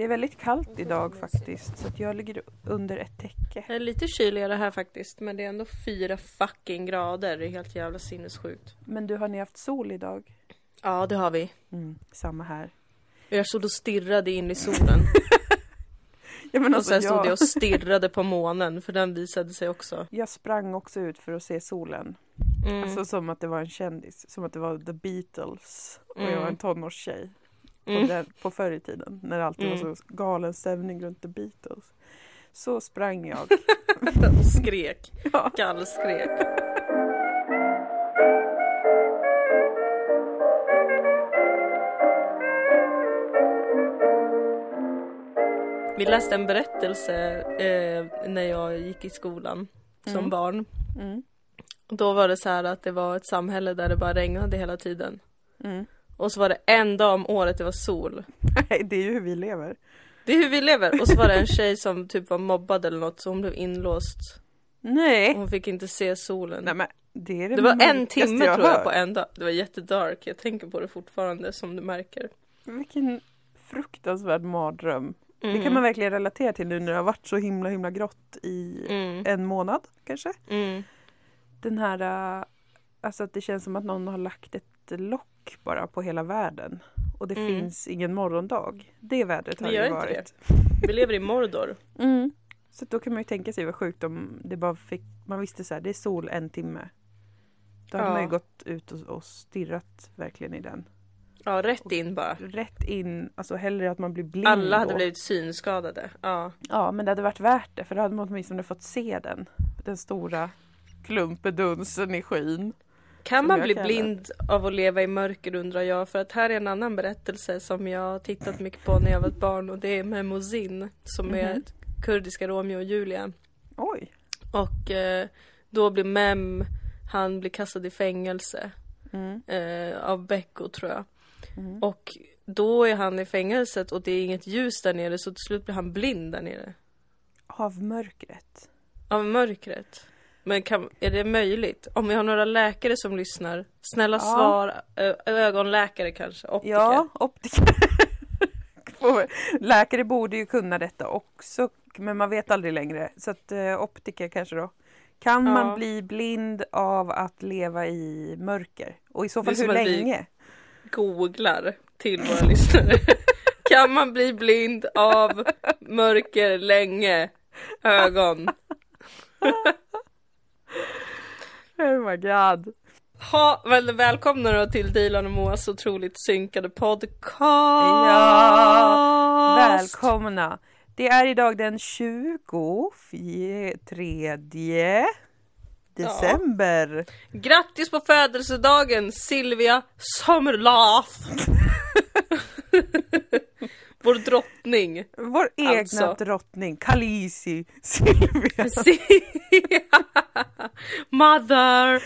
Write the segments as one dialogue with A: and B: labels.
A: Det är väldigt kallt idag faktiskt så att jag ligger under ett täcke.
B: Det är lite kyligare här faktiskt men det är ändå fyra fucking grader. Det är helt jävla sinnessjukt.
A: Men du, har ni haft sol idag?
B: Ja det har vi.
A: Mm, samma här.
B: Jag stod och stirrade in i solen.
A: Ja, men
B: och
A: alltså,
B: sen stod jag
A: jag,
B: och stirrade på månen för den visade sig också.
A: jag sprang också ut för att se solen.
B: Mm.
A: Alltså som att det var en kändis, som att det var The Beatles och jag
B: Mm.
A: var en tonårstjej. På,
B: Mm.
A: den, på förr i tiden när det alltid var
B: Mm.
A: så galen stämning runt The Beatles. Så sprang jag.
B: Skrek.
A: Ja.
B: Gallskrek. Vi läste en berättelse eh, när jag gick i skolan som
A: Mm.
B: barn.
A: Mm.
B: Då var det så här att det var ett samhälle där det bara regnade hela tiden.
A: Mm.
B: Och så var det en dag om året det var sol.
A: Nej, det är ju hur vi lever.
B: Det är hur vi lever. Och så var det en tjej som typ var mobbad eller något så hon blev inlåst.
A: Nej,
B: Hon fick inte se solen.
A: Nej men det är det
B: Det var en timme
A: jag
B: tror jag
A: hört.
B: på en dag. Det var jättedark. Jag tänker på det fortfarande som du märker.
A: Vilken fruktansvärd mardröm.
B: Mm.
A: Det kan man verkligen relatera till nu när det har varit så himla himla grått i
B: Mm.
A: en månad kanske.
B: Mm.
A: Den här, äh, alltså att det känns som att någon har lagt ett lock bara på hela världen. Och det
B: Mm.
A: finns ingen morgondag. Det vädret har
B: Det
A: det ju varit.
B: Vi lever i Mordor.
A: Mm. Så då kan man ju tänka sig vad sjukt om det bara fick, man visste så här, det är sol en timme. Då hade
B: Ja.
A: man ju gått ut och, och stirrat verkligen i den.
B: Ja, rätt in bara.
A: Rätt in, alltså hellre att man blir blind
B: Alla hade
A: då.
B: blivit synskadade. Ja.
A: Ja, men det hade varit värt det för då hade man åtminstone fått se den. Den stora klumpedunsen i skyn.
B: Kan man bli blind av att leva i mörker undrar jag. För att här är en annan berättelse som jag tittat mycket på när jag var ett barn. Och det är Memozin. Som är
A: Mhm.
B: kurdiska Romeo och Julia.
A: Oj!
B: Och eh, då blir Mem, han blir kastad i fängelse.
A: Mm.
B: Eh, av Becko tror jag.
A: Mm.
B: Och då är han i fängelset och det är inget ljus där nere så till slut blir han blind där nere.
A: Av mörkret.
B: Av mörkret. Men kan, är det möjligt? Om vi har några läkare som lyssnar, snälla
A: Ja.
B: svar. Ö, ögonläkare kanske, optiker.
A: Ja, optiker. Läkare borde ju kunna detta också, men man vet aldrig längre. Så att eh, optiker kanske då. Kan
B: Ja.
A: man bli blind av att leva i mörker? Och i så fall hur länge?
B: Googlar till våra lyssnare. Kan man bli blind av mörker länge? Ögon.
A: Oh my god.
B: Ha, väl, välkomna då till Dilan och Moas otroligt synkade podcast.
A: Ja, Välkomna! Det är idag den 23 december.
B: Grattis på födelsedagen Silvia Sommerlath! Vår drottning.
A: Vår egna
B: Alltså.
A: drottning Khaleesi Silvia
B: Mother!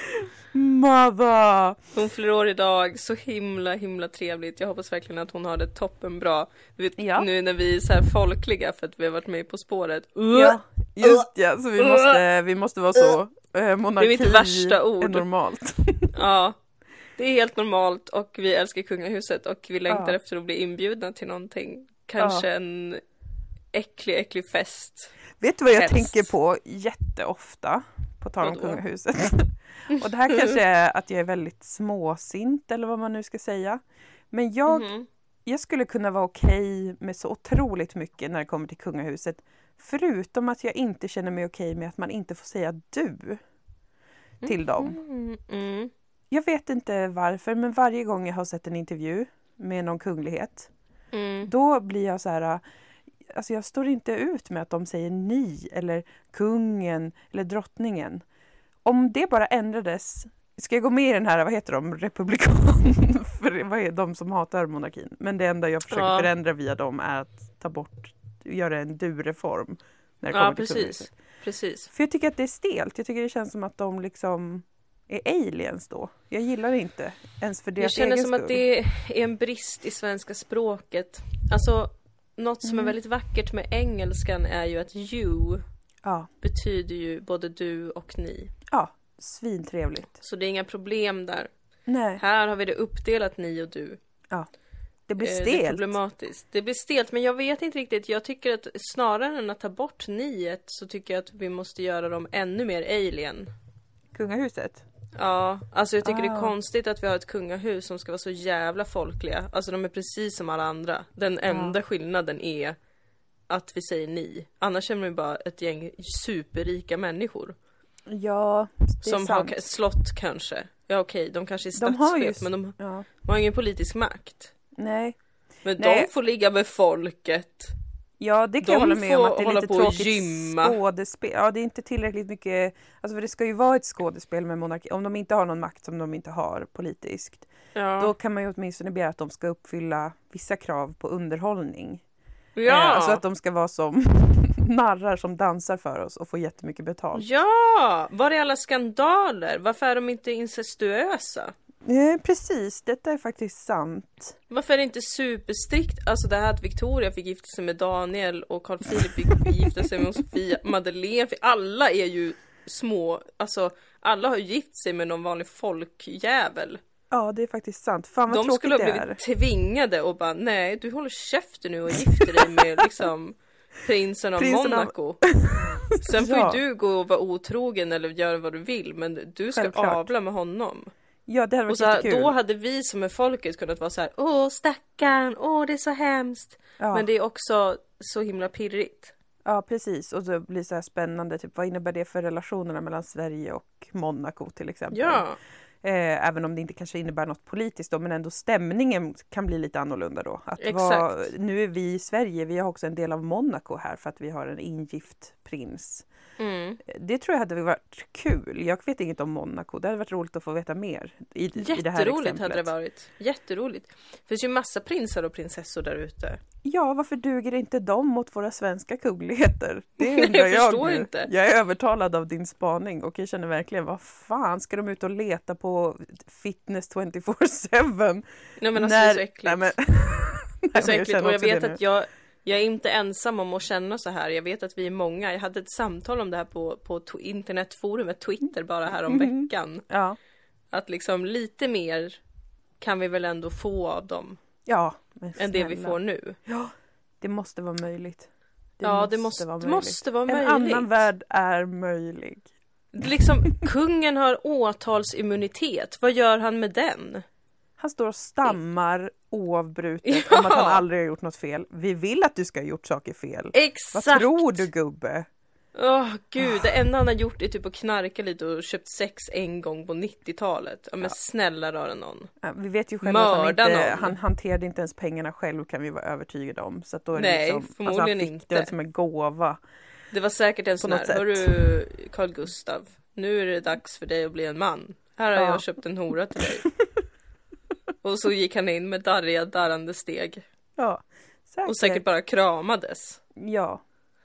A: Mother.
B: Hon fyller år idag, så himla himla trevligt. Jag hoppas verkligen att hon har det toppen bra. Du vet,
A: Ja.
B: Nu när vi är så här folkliga för att vi har varit med På spåret.
A: Ja, just ja, så vi måste, vi måste vara så. Eh, monarki
B: mitt värsta ord.
A: är normalt.
B: Ja, det är helt normalt och vi älskar kungahuset och vi längtar
A: Ja.
B: efter att bli inbjudna till någonting. Kanske en äcklig, äcklig fest.
A: Vet du vad jag
B: Helst.
A: tänker på jätteofta? På tal om kungahuset. Och det här kanske är att jag är väldigt småsint eller vad man nu ska säga. Men jag,
B: Mhm.
A: jag skulle kunna vara okej med så otroligt mycket när det kommer till kungahuset. Förutom att jag inte känner mig okej med att man inte får säga du till dem.
B: Mm, mm.
A: Jag vet inte varför, men varje gång jag har sett en intervju med någon kunglighet,
B: Mm.
A: då blir jag så här, alltså jag står inte ut med att de säger ni eller kungen eller drottningen. Om det bara ändrades, ska jag gå med i den här, vad heter de, republikan, för vad är de som hatar monarkin? Men det enda jag försöker
B: Ja.
A: förändra via dem är att ta bort, göra en du-reform när det
B: Ja,
A: kommer till
B: precis. Precis.
A: För jag tycker att det är stelt, jag tycker det känns som att de liksom är aliens då. Jag gillar det inte, ens för
B: Jag
A: deras
B: känner
A: egen
B: som att
A: skull.
B: det är en brist i svenska språket. Alltså, något som är
A: Mm.
B: väldigt vackert med engelskan är ju att you
A: Ja,
B: betyder ju både du och ni.
A: ja, svintrevligt.
B: Så det är inga problem där.
A: Nej.
B: Här har vi det uppdelat ni och du.
A: Ja. Det blir
B: Eh,
A: stelt.
B: Det är problematiskt. Det blir stelt, men jag vet inte riktigt. Jag tycker att snarare än att ta bort niet så tycker jag att vi måste göra dem ännu mer alien.
A: Kungahuset.
B: Ja, alltså jag tycker det är
A: Ah.
B: konstigt att vi har ett kungahus som ska vara så jävla folkliga. Alltså de är precis som alla andra. Den enda skillnaden är att vi säger ni. Annars är de ju bara ett gäng superrika människor.
A: Ja, det är
B: som
A: sant.
B: har ka- slott kanske. Ja okej, de kanske är
A: De har ju
B: statschef
A: s-
B: men de,
A: Ja.
B: de har ingen politisk makt.
A: Nej.
B: Men
A: Nej.
B: de får ligga med folket.
A: Ja, det kan
B: De
A: jag hålla med om att det är lite tråkigt skådespel. Ja, det är inte tillräckligt mycket. Alltså för det ska ju vara ett skådespel med monarki. Om de inte har någon makt som de inte har politiskt.
B: Ja.
A: Då kan man ju åtminstone begära att de ska uppfylla vissa krav på underhållning.
B: ja.
A: Eh, alltså att de ska vara som narrar som dansar för oss och får jättemycket betalt.
B: Ja! Var är alla skandaler? Varför är de inte incestuösa?
A: Eh, precis, detta är faktiskt sant.
B: Varför är det inte superstrikt? Alltså det här att Victoria fick gifta sig med Daniel och Carl Philip fick gifta sig med Sofia, Madeleine, alla är ju små, alltså alla har ju gift sig med någon vanlig folkjävel.
A: Ja, det är faktiskt sant. Fan vad
B: De
A: tråkigt
B: skulle ha blivit tvingade och bara nej, du håller käften nu och gifter dig med liksom prinsen av
A: Prinsen av-
B: Monaco. Sen får
A: Ja.
B: ju du gå och vara otrogen eller göra vad du vill, men du ska
A: Självklart.
B: avla med honom.
A: Ja, det hade
B: Och
A: varit
B: så här,
A: jättekul.
B: då hade vi som är folket kunnat vara så här, åh stackarn, åh det är så hemskt.
A: ja.
B: Men det är också så himla pirrigt.
A: Ja, precis. Och så blir det så här spännande, typ vad innebär det för relationerna mellan Sverige och Monaco till exempel?
B: Ja,
A: Eh, även om det inte kanske innebär något politiskt då, men ändå stämningen kan bli lite annorlunda då. Att vara- nu är vi i Sverige, vi har också en del av Monaco här för att vi har en ingift prins.
B: Mm.
A: Det tror jag hade varit kul. Jag vet inget om Monaco, det hade varit roligt att få veta mer i, i det här
B: jätteroligt
A: exemplet.
B: hade det varit. Jätteroligt. Det finns ju massa prinsar och prinsessor där ute.
A: Ja, varför duger inte de mot våra svenska kungligheter? Det
B: Jag
A: undrar jag,
B: förstår
A: nu.
B: inte.
A: Jag är övertalad av din spaning och jag känner verkligen, vad fan ska de ut och leta på fitness 24-7?
B: Nej men alltså det är så äckligt.
A: Nej, men...
B: det är så
A: Nej,
B: äckligt och jag vet att jag, jag är inte ensam om att känna så här. Jag vet att vi är många. Jag hade ett samtal om det här på, på internetforumet Twitter bara här om
A: Mhm.
B: veckan.
A: Ja,
B: Att liksom lite mer kan vi väl ändå få av dem
A: ja men
B: än det vi
A: snälla.
B: får nu.
A: Ja, det måste vara möjligt.
B: ja, det måste,
A: vara
B: det
A: möjligt.
B: måste vara
A: En
B: möjligt.
A: annan värld är möjlig.
B: Liksom, kungen har åtalsimmunitet. Vad gör han med den?
A: Han står och stammar oavbrutet
B: Ja.
A: om att han aldrig har gjort något fel. Vi vill att du ska ha gjort saker fel.
B: Exakt!
A: Vad tror du gubbe?
B: Åh gud, det enda han har gjort är typ att knarka lite och köpt sex en gång på 90-talet. Ja men snälla rara någon.
A: Ja, Vi vet ju själva att han, inte,
B: någon.
A: han hanterade inte ens pengarna själv kan vi vara övertygade om. Så att då är det
B: Nej,
A: liksom, alltså han
B: förmodligen
A: fick
B: inte.
A: det som en gåva.
B: Det var säkert en sån här,
A: sätt.
B: hörru Carl Gustav, nu är det dags för dig att bli en man. Här har
A: Ja.
B: jag köpt en hora till dig. och så gick han in med darriga, darrande steg.
A: Ja, säkert.
B: Och säkert bara kramades.
A: Ja,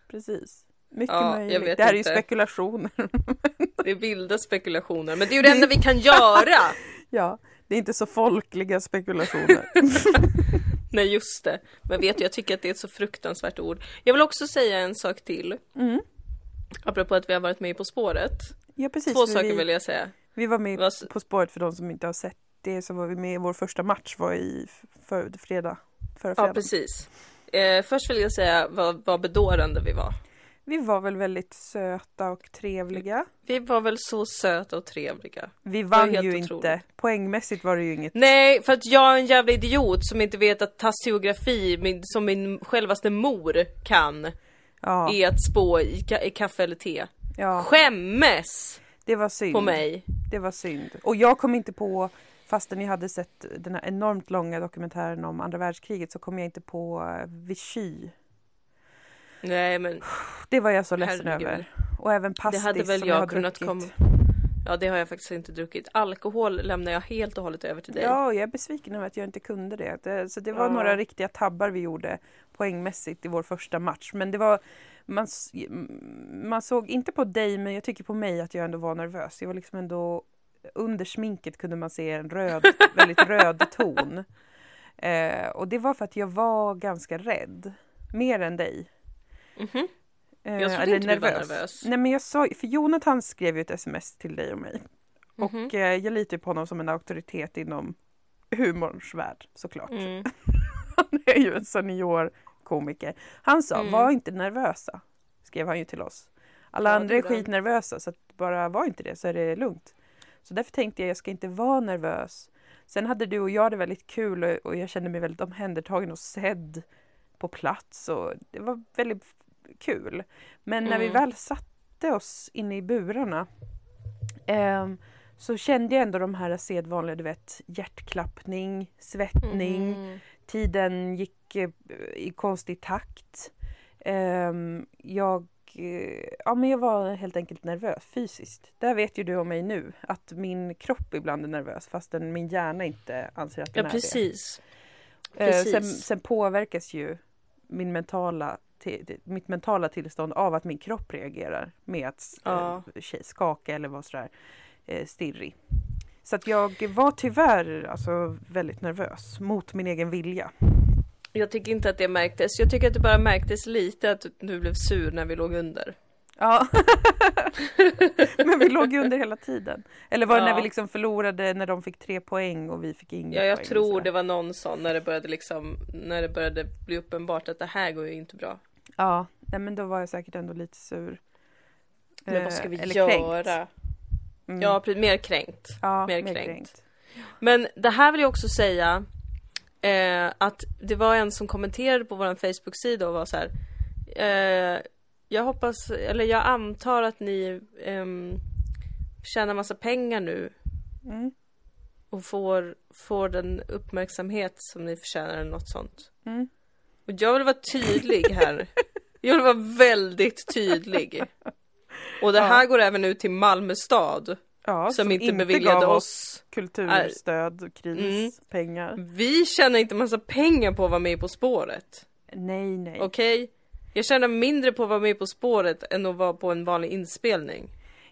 A: precis. Mycket
B: Ja,
A: möjligt. det här
B: inte.
A: är ju spekulationer.
B: Det är vilda spekulationer, men det är ju det enda vi kan göra!
A: ja, det är inte så folkliga spekulationer.
B: Nej just det. Men vet du, jag tycker att det är ett så fruktansvärt ord. Jag vill också säga en sak till.
A: Mm.
B: Apropå att vi har varit med På spåret.
A: Ja, precis.
B: Två saker
A: vi,
B: vill jag säga.
A: vi var med
B: Vad-
A: På spåret för de som inte har sett det så var med i vår första match var i för, fredag. Förra
B: Ja
A: fredagen.
B: precis. Eh, först vill jag säga vad, vad bedårande vi var.
A: vi var väl väldigt söta och trevliga.
B: Vi var väl så söta och trevliga.
A: Vi vann ju
B: otroligt.
A: inte. Poängmässigt var det ju inget.
B: Nej, för att jag är en jävla idiot som inte vet att tasseografi, min, som min självaste mor kan,
A: Ja,
B: är att spå i, ka- i kaffe eller te.
A: ja,
B: Skämmes
A: det var synd.
B: på mig.
A: Det var synd. Och jag kom inte på, fastän jag hade sett den här enormt långa dokumentären om andra världskriget så kom jag inte på eh, Vichy.
B: Nej men
A: Det var jag så ledsen
B: Herregud.
A: över. Och även
B: det
A: pastis
B: hade väl
A: som
B: jag,
A: jag har
B: kunnat komma... Ja det har jag faktiskt inte druckit. Alkohol lämnar jag helt och hållet över till dig.
A: Ja, jag är besviken över att jag inte kunde det. det så det var
B: Ja.
A: några riktiga tabbar vi gjorde poängmässigt i vår första match. Men det var, man, man såg inte på dig, men jag tycker på mig att jag ändå var nervös. Jag var liksom ändå, under sminket kunde man se en röd, väldigt röd ton. Eh, och det var för att jag var ganska rädd. Mer än dig.
B: Mhm.
A: Eh,
B: Jag trodde inte du var nervös.
A: Nej men jag sa, för Jonathan skrev ju ett sms till dig och mig. Och
B: Mhm.
A: eh, jag litar på honom som en auktoritet inom humorns värld såklart.
B: Mm.
A: Han är ju en senior komiker. Han sa,
B: Mm.
A: var inte nervösa, skrev han ju till oss. Alla
B: Ja,
A: andra är skitnervösa, så bara var inte det så är det lugnt. Så därför tänkte jag, jag ska inte vara nervös. Sen hade du och jag det väldigt kul och, och jag kände mig väldigt omhändertagen och sedd på plats och det var väldigt kul. Men när vi
B: Mm.
A: väl satte oss inne i burarna ehm, så kände jag ändå de här sedvanliga, du vet, hjärtklappning, svettning,
B: Mm.
A: tiden gick eh, i konstig takt. Ehm, jag, eh, ja, men jag var helt enkelt nervös fysiskt. Där vet ju du om mig nu, att min kropp ibland är nervös fastän min hjärna inte anser att den
B: Ja
A: är
B: precis.
A: det. Eh, sen,
B: precis.
A: sen påverkas ju min mentala, mitt mentala tillstånd av att min kropp reagerar med att
B: Ja.
A: eh, skaka eller vara sådär eh, stirrig. Så att jag var tyvärr alltså, väldigt nervös mot min egen vilja.
B: Jag tycker inte att det märktes. Jag tycker att det bara märktes lite att du blev sur när vi låg under.
A: Ja, men vi låg ju under hela tiden. Eller var det när
B: Ja.
A: vi liksom förlorade när de fick tre poäng och vi fick inga
B: Ja, jag
A: poäng?
B: tror det var någon sån när det började liksom, när det började bli uppenbart att det här går ju inte bra.
A: Ja, nej, men då var jag säkert ändå lite sur.
B: Men
A: Eh,
B: vad ska vi
A: eller
B: göra?
A: Mm.
B: Ja, mer kränkt.
A: ja,
B: mer
A: mer
B: kränkt.
A: kränkt.
B: Men det här vill jag också säga eh, att det var en som kommenterade på vår Facebook-sida och var så här. Eh, jag hoppas, eller jag antar att ni ehm, tjänar massa pengar nu
A: Mm.
B: och får, får den uppmärksamhet som ni förtjänar eller något sånt.
A: Mm.
B: Och jag vill vara tydlig här. Jag vill vara väldigt tydlig. Och det här går även ut till Malmö stad
A: Ja,
B: som, inte beviljade
A: gav
B: oss
A: kulturstöd, kris,
B: Mm.
A: pengar.
B: Vi tjänar inte massa pengar på att vara med På spåret.
A: Nej, nej.
B: Okej? Jag tjänar mindre på att vara med På spåret än att vara på en vanlig inspelning.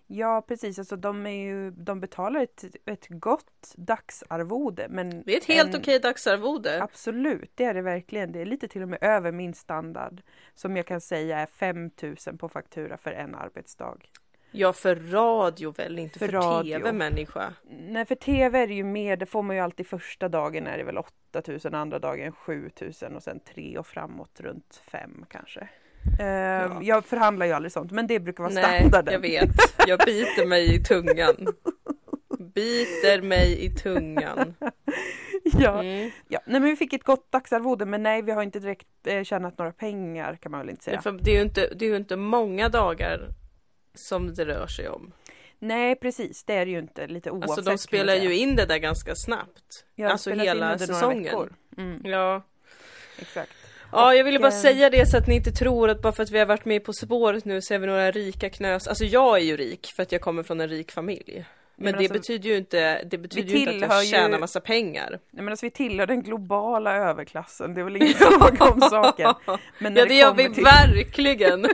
A: Ja, precis. Alltså, de, är ju, de betalar ett, ett gott dagsarvode. Men
B: Det är ett helt
A: en-
B: okej dagsarvode.
A: Absolut, det är det verkligen. Det är lite till och med över min standard. Som jag kan säga är 5 000 på faktura för en arbetsdag.
B: Ja, för radio väl, inte för,
A: För
B: tv-människa.
A: Nej, för tv är det ju mer, det får man ju alltid första dagen är det väl 8 000, andra dagen 7 000 och sen tre och framåt runt 5 kanske. Ehm, Jag förhandlar ju aldrig sånt, men det brukar vara
B: Nej,
A: standarden.
B: jag vet. Jag biter mig i tungan. Biter mig i tungan.
A: ja.
B: Mm.
A: Ja. Nej, men vi fick ett gott dagsarvode, men nej, vi har inte direkt eh, tjänat några pengar kan man väl inte säga.
B: För det är ju inte, det är ju inte många dagar som det rör sig om.
A: Nej, precis, det är det ju inte, lite oavsett.
B: Alltså de spelar ju in det där ganska snabbt.
A: Ja,
B: alltså hela säsongen.
A: Mm,
B: Ja.
A: exakt.
B: Ja, jag ville bara
A: eh,
B: säga det så att ni inte tror att bara för att vi har varit med På spåret nu så är vi några rika knös. Alltså jag är ju rik för att jag kommer från en rik familj. Men, det
A: alltså,
B: betyder ju inte, det betyder ju inte att jag
A: ju-
B: tjänar massa pengar.
A: Nej, men alltså, vi tillhör den globala överklassen, det är väl ingen fråga om saken. Men
B: Ja det gör
A: kommer
B: vi
A: till-
B: verkligen!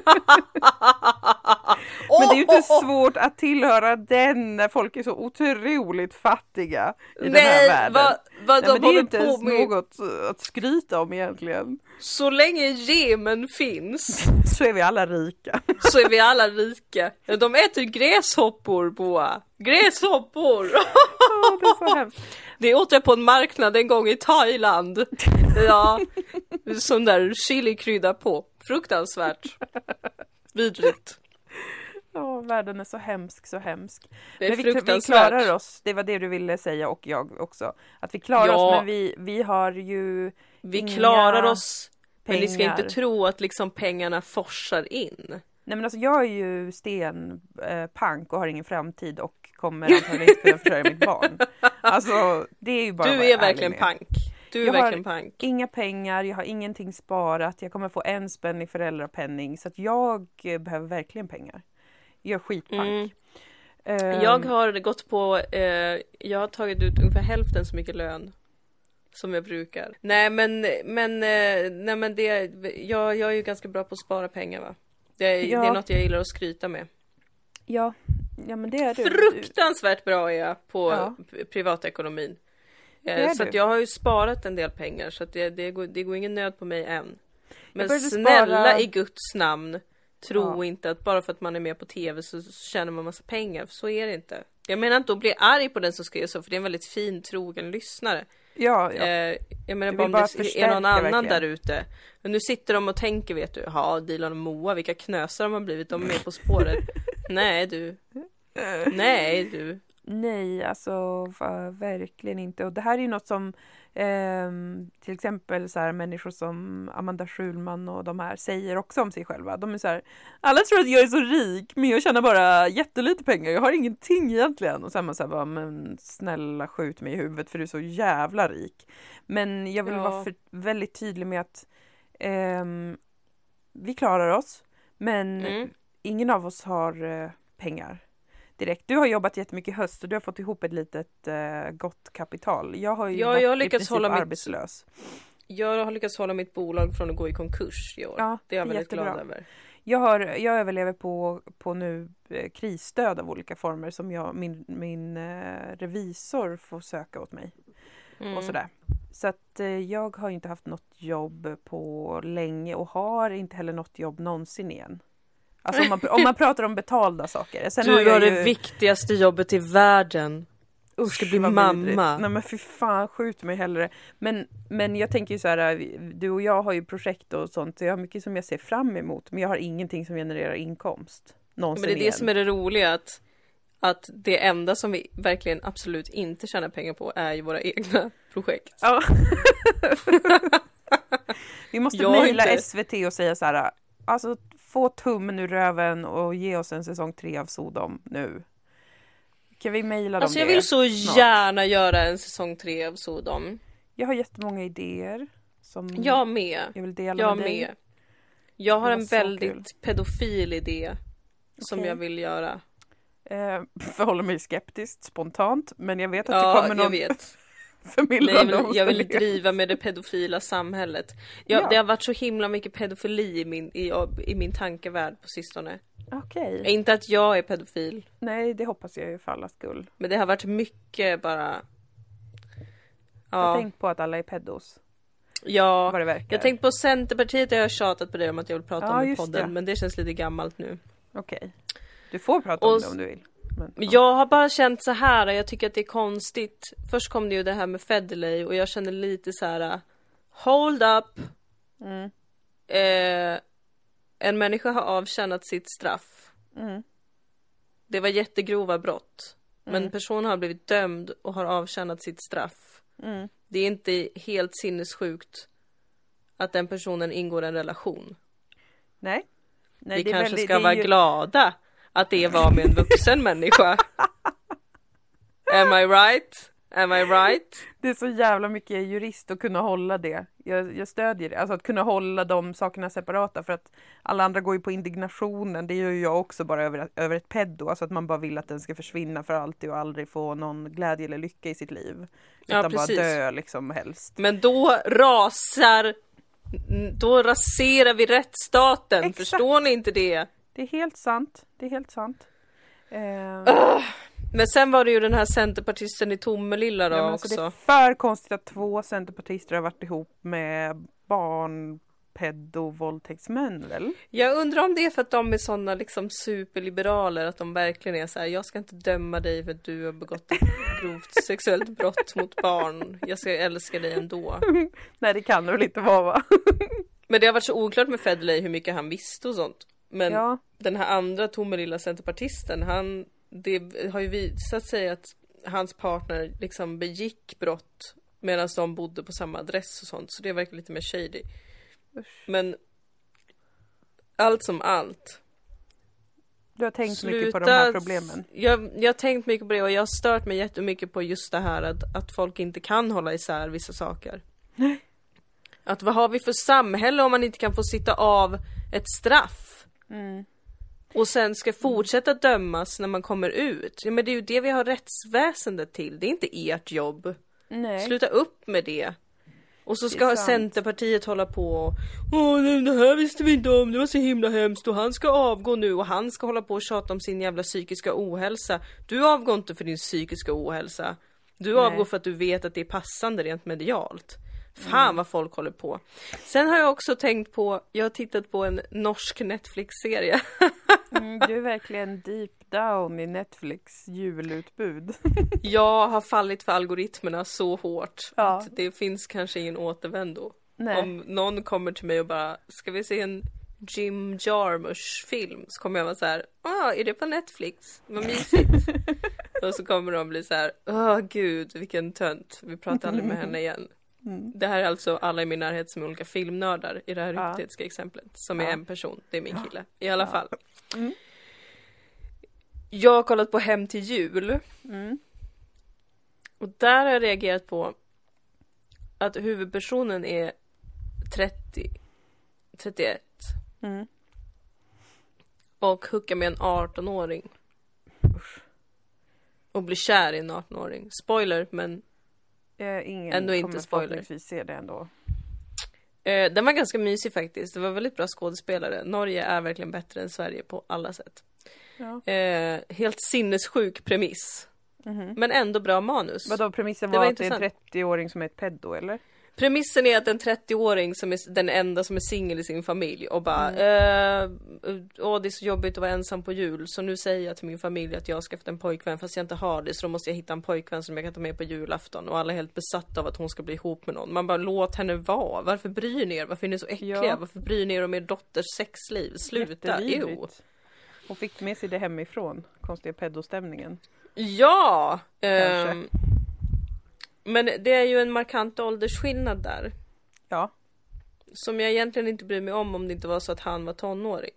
A: Men det är ju inte svårt att tillhöra den när folk är så otroligt fattiga i den här
B: Nej,
A: världen.
B: vad, vad
A: Nej, men
B: de
A: det är inte ens något att skryta om egentligen.
B: Så länge gemen finns
A: Så är vi alla rika.
B: så är vi alla rika. De äter gräshoppor Boa. Gräshoppor!
A: Ja, det är så hemskt.
B: Det åt jag på en marknad en gång i Thailand. Ja, sån där chilikrydda på. Fruktansvärt. Vidrigt.
A: Ja, världen är så hemsk, så hemsk.
B: Det är
A: men vi, vi klarar oss, det var det du ville säga och jag också. Att vi klarar
B: Ja.
A: oss, men vi, vi har ju
B: Vi
A: inga
B: klarar oss. Men ni ska
A: pengar.
B: inte tro att liksom pengarna forsar in.
A: Nej men alltså jag är ju stenpank eh, och har ingen framtid och kommer antagligen inte kunna försörja mitt barn. Alltså det är ju bara
B: Du är verkligen
A: med.
B: pank. Du är
A: Jag har-
B: verkligen pank.
A: Inga pengar, jag har ingenting sparat, jag kommer få en spänn i föräldrapenning så att jag eh, behöver verkligen pengar. Jag är skitpank.
B: Mm.
A: Ehm,
B: Jag har gått på, eh, jag har tagit ut ungefär hälften så mycket lön som jag brukar. Nej men, men, eh, nej men det, jag, jag är ju ganska bra på att spara pengar va. Det är,
A: Ja.
B: det är något jag gillar att skryta med.
A: ja, ja men det är du.
B: Fruktansvärt bra är jag på
A: Ja.
B: privatekonomin. Eh, så att jag har ju sparat en del pengar så att det, det, går, det går ingen nöd på mig än. Men snälla
A: spara-
B: i Guds namn, tro
A: Ja.
B: inte att bara för att man är med på tv så tjänar man massa pengar, för så är det inte. Jag menar inte att bli arg på den som skrev så, för det är en väldigt fin trogen lyssnare.
A: Ja, ja.
B: Eh, jag menar bara om det är någon annan där ute. Men nu sitter de och tänker vet du, ja Dilan och Moa, vilka knösar de har blivit, de är med På spåret. Nej du. Nej du.
A: Nej, alltså verkligen inte. Och det här är ju något som ehm, till exempel så här, människor som Amanda Schulman och de här säger också om sig själva. De är så här, alla tror att jag är så rik men jag tjänar bara jättelite pengar, jag har ingenting egentligen. Och sen man bara, men snälla skjut mig i huvudet för du är så jävla rik. Men jag vill
B: Ja.
A: vara för, väldigt tydlig med att ehm, vi klarar oss men
B: Mm.
A: ingen av oss har eh, pengar direkt. Du har jobbat jättemycket i höst och du har fått ihop ett litet eh, gott kapital. Jag har ju
B: Ja,
A: varit
B: jag har lyckats hålla mitt-
A: arbetslös.
B: Jag har lyckats hålla mitt bolag från att gå i konkurs i år.
A: Ja,
B: det är jag väldigt glad över.
A: Jag, har, jag överlever på, på nu eh, krisstöd av olika former som jag, min, min eh, revisor får söka åt mig.
B: Mm.
A: och sådär. Så att eh, jag har inte haft något jobb på länge och har inte heller något jobb någonsin igen. Alltså om man, om man pratar om betalda saker. Sen
B: Du
A: har jag
B: det
A: ju,
B: viktigaste jobbet i världen.
A: Usch,
B: ska bli mamma.
A: vidrigt. Nej men fy fan, skjut mig hellre. Men, men jag tänker ju så här, vi- du och jag har ju projekt och sånt, så jag har mycket som jag ser fram emot, men jag har ingenting som genererar inkomst. Någonsin
B: Men det är det
A: igen.
B: som är det roliga att, att det enda som vi verkligen absolut inte tjänar pengar på är ju våra egna projekt.
A: Ja. Vi måste mejla SVT och säga så här, alltså få tummen ur röven och ge oss en säsong tre av Sodom nu. Kan vi mejla dem
B: Alltså jag
A: det?
B: vill så
A: snart?
B: gärna göra en säsong tre av Sodom.
A: Jag har jättemånga idéer som
B: Jag med.
A: jag vill dela
B: Jag
A: med dig.
B: med. Jag har
A: Det
B: en väldigt
A: kul.
B: pedofil idé. Som
A: Okej.
B: jag vill göra.
A: Eh, förhåller mig skeptiskt, spontant, men jag vet att det
B: Ja,
A: kommer någon
B: jag vet. Men jag
A: förmildrande
B: vill, jag vill driva med det pedofila samhället. Jag,
A: Ja.
B: Det har varit så himla mycket pedofili i min, i, i min tankevärld på sistone.
A: Okej,
B: Inte att jag är pedofil,
A: nej det hoppas jag ju för allas skull.
B: men det har varit mycket bara...
A: Jag
B: Ja,
A: tänkt på att alla är pedos,
B: ja. Jag tänkte på Centerpartiet, jag har tjatat på det om att jag vill prata
A: Ja,
B: om i podden,
A: det.
B: men det känns lite gammalt nu.
A: Okej. Du får prata om
B: Och
A: det om du vill. Men,
B: Men
A: ja.
B: Jag har bara känt så här, jag tycker att det är konstigt. Först kom det ju det här med Federley och jag känner lite så här. Hold up!
A: Mm,
B: Eh, en människa har avtjänat sitt straff.
A: mm,
B: Det var jättegrova brott. Men
A: Mm.
B: personen har blivit dömd och har avtjänat sitt straff.
A: mm.
B: Det är inte helt sinnessjukt att den personen ingår en relation.
A: Nej. Nej,
B: Vi kanske
A: väldigt-
B: ska vara
A: ju-
B: glada att det var med en vuxen människa. Am I right? Am I right?
A: Det är så jävla mycket jurist att kunna hålla det. Jag, jag stödjer det. Alltså att kunna hålla de sakerna separata för att alla andra går ju på indignationen. Det gör ju jag också bara över, över ett peddo. Alltså att man bara vill att den ska försvinna för alltid och aldrig få någon glädje eller lycka i sitt liv.
B: Ja,
A: Utan bara
B: precis.
A: dö liksom helst.
B: Men då rasar, då raserar vi rättsstaten.
A: Exakt.
B: Förstår ni inte det?
A: Det är helt sant. Det är helt sant. Eh,
B: Men sen var det ju den här centerpartisten i Tomelilla då
A: ja, men alltså det är
B: också.
A: för konstigt att två centerpartister har varit ihop med barn pedo-våldtäktsmän väl?
B: Jag undrar om det är för att de är sådana liksom superliberaler, att de verkligen är så här, jag ska inte döma dig för att du har begått ett grovt sexuellt brott mot barn. Jag ska älska dig ändå.
A: Nej det kan det väl inte vara va?
B: Men det har varit så oklart med Federley hur mycket han visste och sånt. Men
A: Ja,
B: den här andra Tomelilla centerpartisten, han, det har ju visat sig att hans partner liksom begick brott medan de bodde på samma adress och sånt, så det verkar lite mer shady.
A: Usch.
B: Men allt som allt.
A: du har tänkt mycket på de här problemen.
B: Jag, jag har tänkt mycket på det och jag har stört mig jättemycket på just det här att, att folk inte kan hålla isär vissa saker. Att vad har vi för samhälle om man inte kan få sitta av ett straff?
A: Mm.
B: Och sen ska fortsätta dömas när man kommer ut. Ja, men det är ju det vi har rättsväsendet till. Det är inte ert jobb.
A: Nej.
B: Sluta upp med det. Och så ska. Centerpartiet hålla på och Åh det här visste vi inte om, det var så himla hemskt och han ska avgå nu och han ska hålla på och tjata om sin jävla psykiska ohälsa. Du avgår inte för din psykiska ohälsa. Du
A: Nej.
B: avgår för att du vet att det är passande rent medialt. Fan vad folk håller på. Sen har jag också tänkt på, jag har tittat på en norsk Netflix-serie.
A: Mm, du är verkligen deep down i Netflix julutbud.
B: Jag har fallit för algoritmerna så hårt
A: Ja.
B: att det finns kanske ingen återvändo.
A: Nej.
B: Om någon kommer till mig och bara, ska vi se en Jim Jarmusch film? Så kommer jag vara så här, ah, är det på Netflix? Vad mysigt. och så kommer de bli så här, åh gud vilken tönt, vi pratar aldrig med henne igen.
A: Mm.
B: Det här är alltså alla i min närhet som är olika filmnördar i det här
A: Ja.
B: hypotetiska exemplet. Som är
A: Ja.
B: en person, det är min kille. I alla fall.
A: Mm.
B: Jag har kollat på Hem till jul.
A: Mm.
B: Och där har jag reagerat på att huvudpersonen är 30, 31
A: Mm.
B: och hookar med en 18-åring. Och blir kär i en 18-åring. Spoiler, men
A: Eh, ingen
B: Ändå inte
A: kommer
B: spoiler.
A: förhoppningsvis se det ändå.
B: eh, den var ganska mysig faktiskt. Det var väldigt bra skådespelare. Norge är verkligen bättre än Sverige på alla sätt.
A: Ja.
B: Eh, helt sinnessjuk premiss.
A: Mhm.
B: Men ändå bra manus.
A: Vadå, premissen
B: Det
A: var,
B: var
A: att det är en 30-åring som är ett peddo eller?
B: Premissen är att en 30-åring som är den enda som är singel i sin familj och bara
A: Mm.
B: eh, Åh det är så jobbigt att vara ensam på jul så nu säger jag till min familj att jag har skaffat en pojkvän fast jag inte har det så då måste jag hitta en pojkvän som jag kan ta med på julafton och alla är helt besatta av att hon ska bli ihop med någon. Man bara låt henne vara. Varför bryr ni er? Varför är ni så äckliga?
A: Ja.
B: Varför bryr ni er om er dotters sexliv? Sluta! Jo!
A: Hon fick med sig det hemifrån, konstiga pedostämningen.
B: Ja!
A: Kanske.
B: ehm, men det är ju en markant åldersskillnad där.
A: Ja,
B: Som jag egentligen inte bryr mig om om det inte var så att han var tonåring.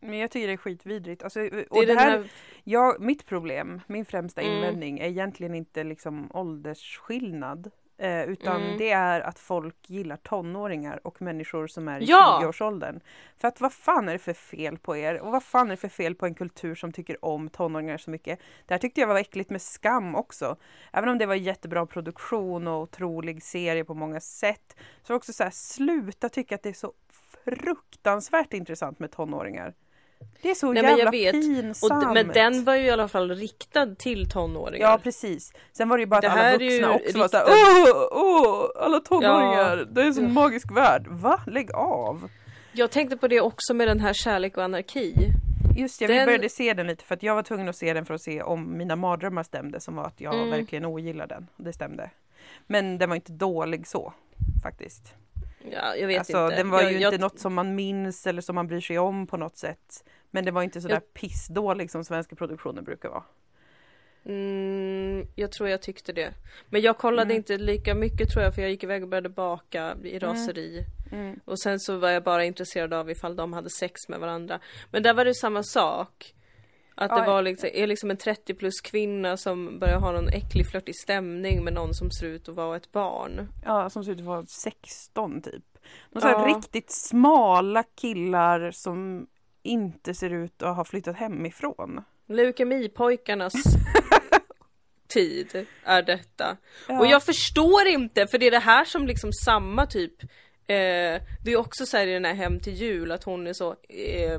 A: men jag tycker det är skitvidrigt. Alltså,
B: Det
A: och det
B: den
A: här,
B: här...
A: ja, mitt problem, min främsta
B: Mm.
A: invändning är egentligen inte liksom åldersskillnad. Eh, utan
B: Mm.
A: det är att folk gillar tonåringar och människor som är i
B: Ja!
A: 20-årsåldern. För att vad fan är det för fel på er? Och vad fan är det för fel på en kultur som tycker om tonåringar så mycket? Det här tyckte jag var äckligt med Skam också. Även om det var jättebra produktion och otrolig serie på många sätt. Så också så här, sluta tycka att det är så fruktansvärt intressant med tonåringar. Det är så
B: Nej, men
A: jävla.
B: Och,
A: pinsamt.
B: d- men den var ju i alla fall riktad till tonåringar.
A: Ja precis. Sen var det ju bara att alla vuxna också var såhär åh, åh, alla tonåringar,
B: Ja.
A: det är en sån
B: Ja.
A: magisk värld. Va? Lägg av!
B: Jag tänkte på det också med den här Kärlek och anarki.
A: Just det,
B: Den-
A: började se den lite för att jag var tvungen att se den för att se om mina mardrömmar stämde som var att jag
B: Mm.
A: verkligen ogillade den. Och det stämde. Men den var inte dålig så faktiskt.
B: Ja, jag vet
A: alltså,
B: inte.
A: Den var
B: jag,
A: ju
B: jag,
A: inte något som man minns eller som man bryr sig om på något sätt. Men det var inte sådär pissdålig som svenska produktioner brukar vara.
B: Mm, jag tror jag tyckte det. Men jag kollade
A: Mm.
B: inte lika mycket tror jag för jag gick iväg och började baka i raseri.
A: Mm.
B: Och sen så var jag bara intresserad av ifall de hade sex med varandra. Men där var det samma sak. Att det var liksom, är liksom en 30 plus kvinna som börjar ha någon äcklig flörtig stämning med någon som ser ut att vara ett barn.
A: Ja, som ser ut att vara 16 typ. De
B: Ja.
A: riktigt smala killar som inte ser ut att ha flyttat hemifrån.
B: Leukemipojkarnas tid är detta.
A: Ja.
B: Och jag förstår inte, för det är det här som liksom samma typ eh, Det är också så i den här Hem till jul att hon är så eh,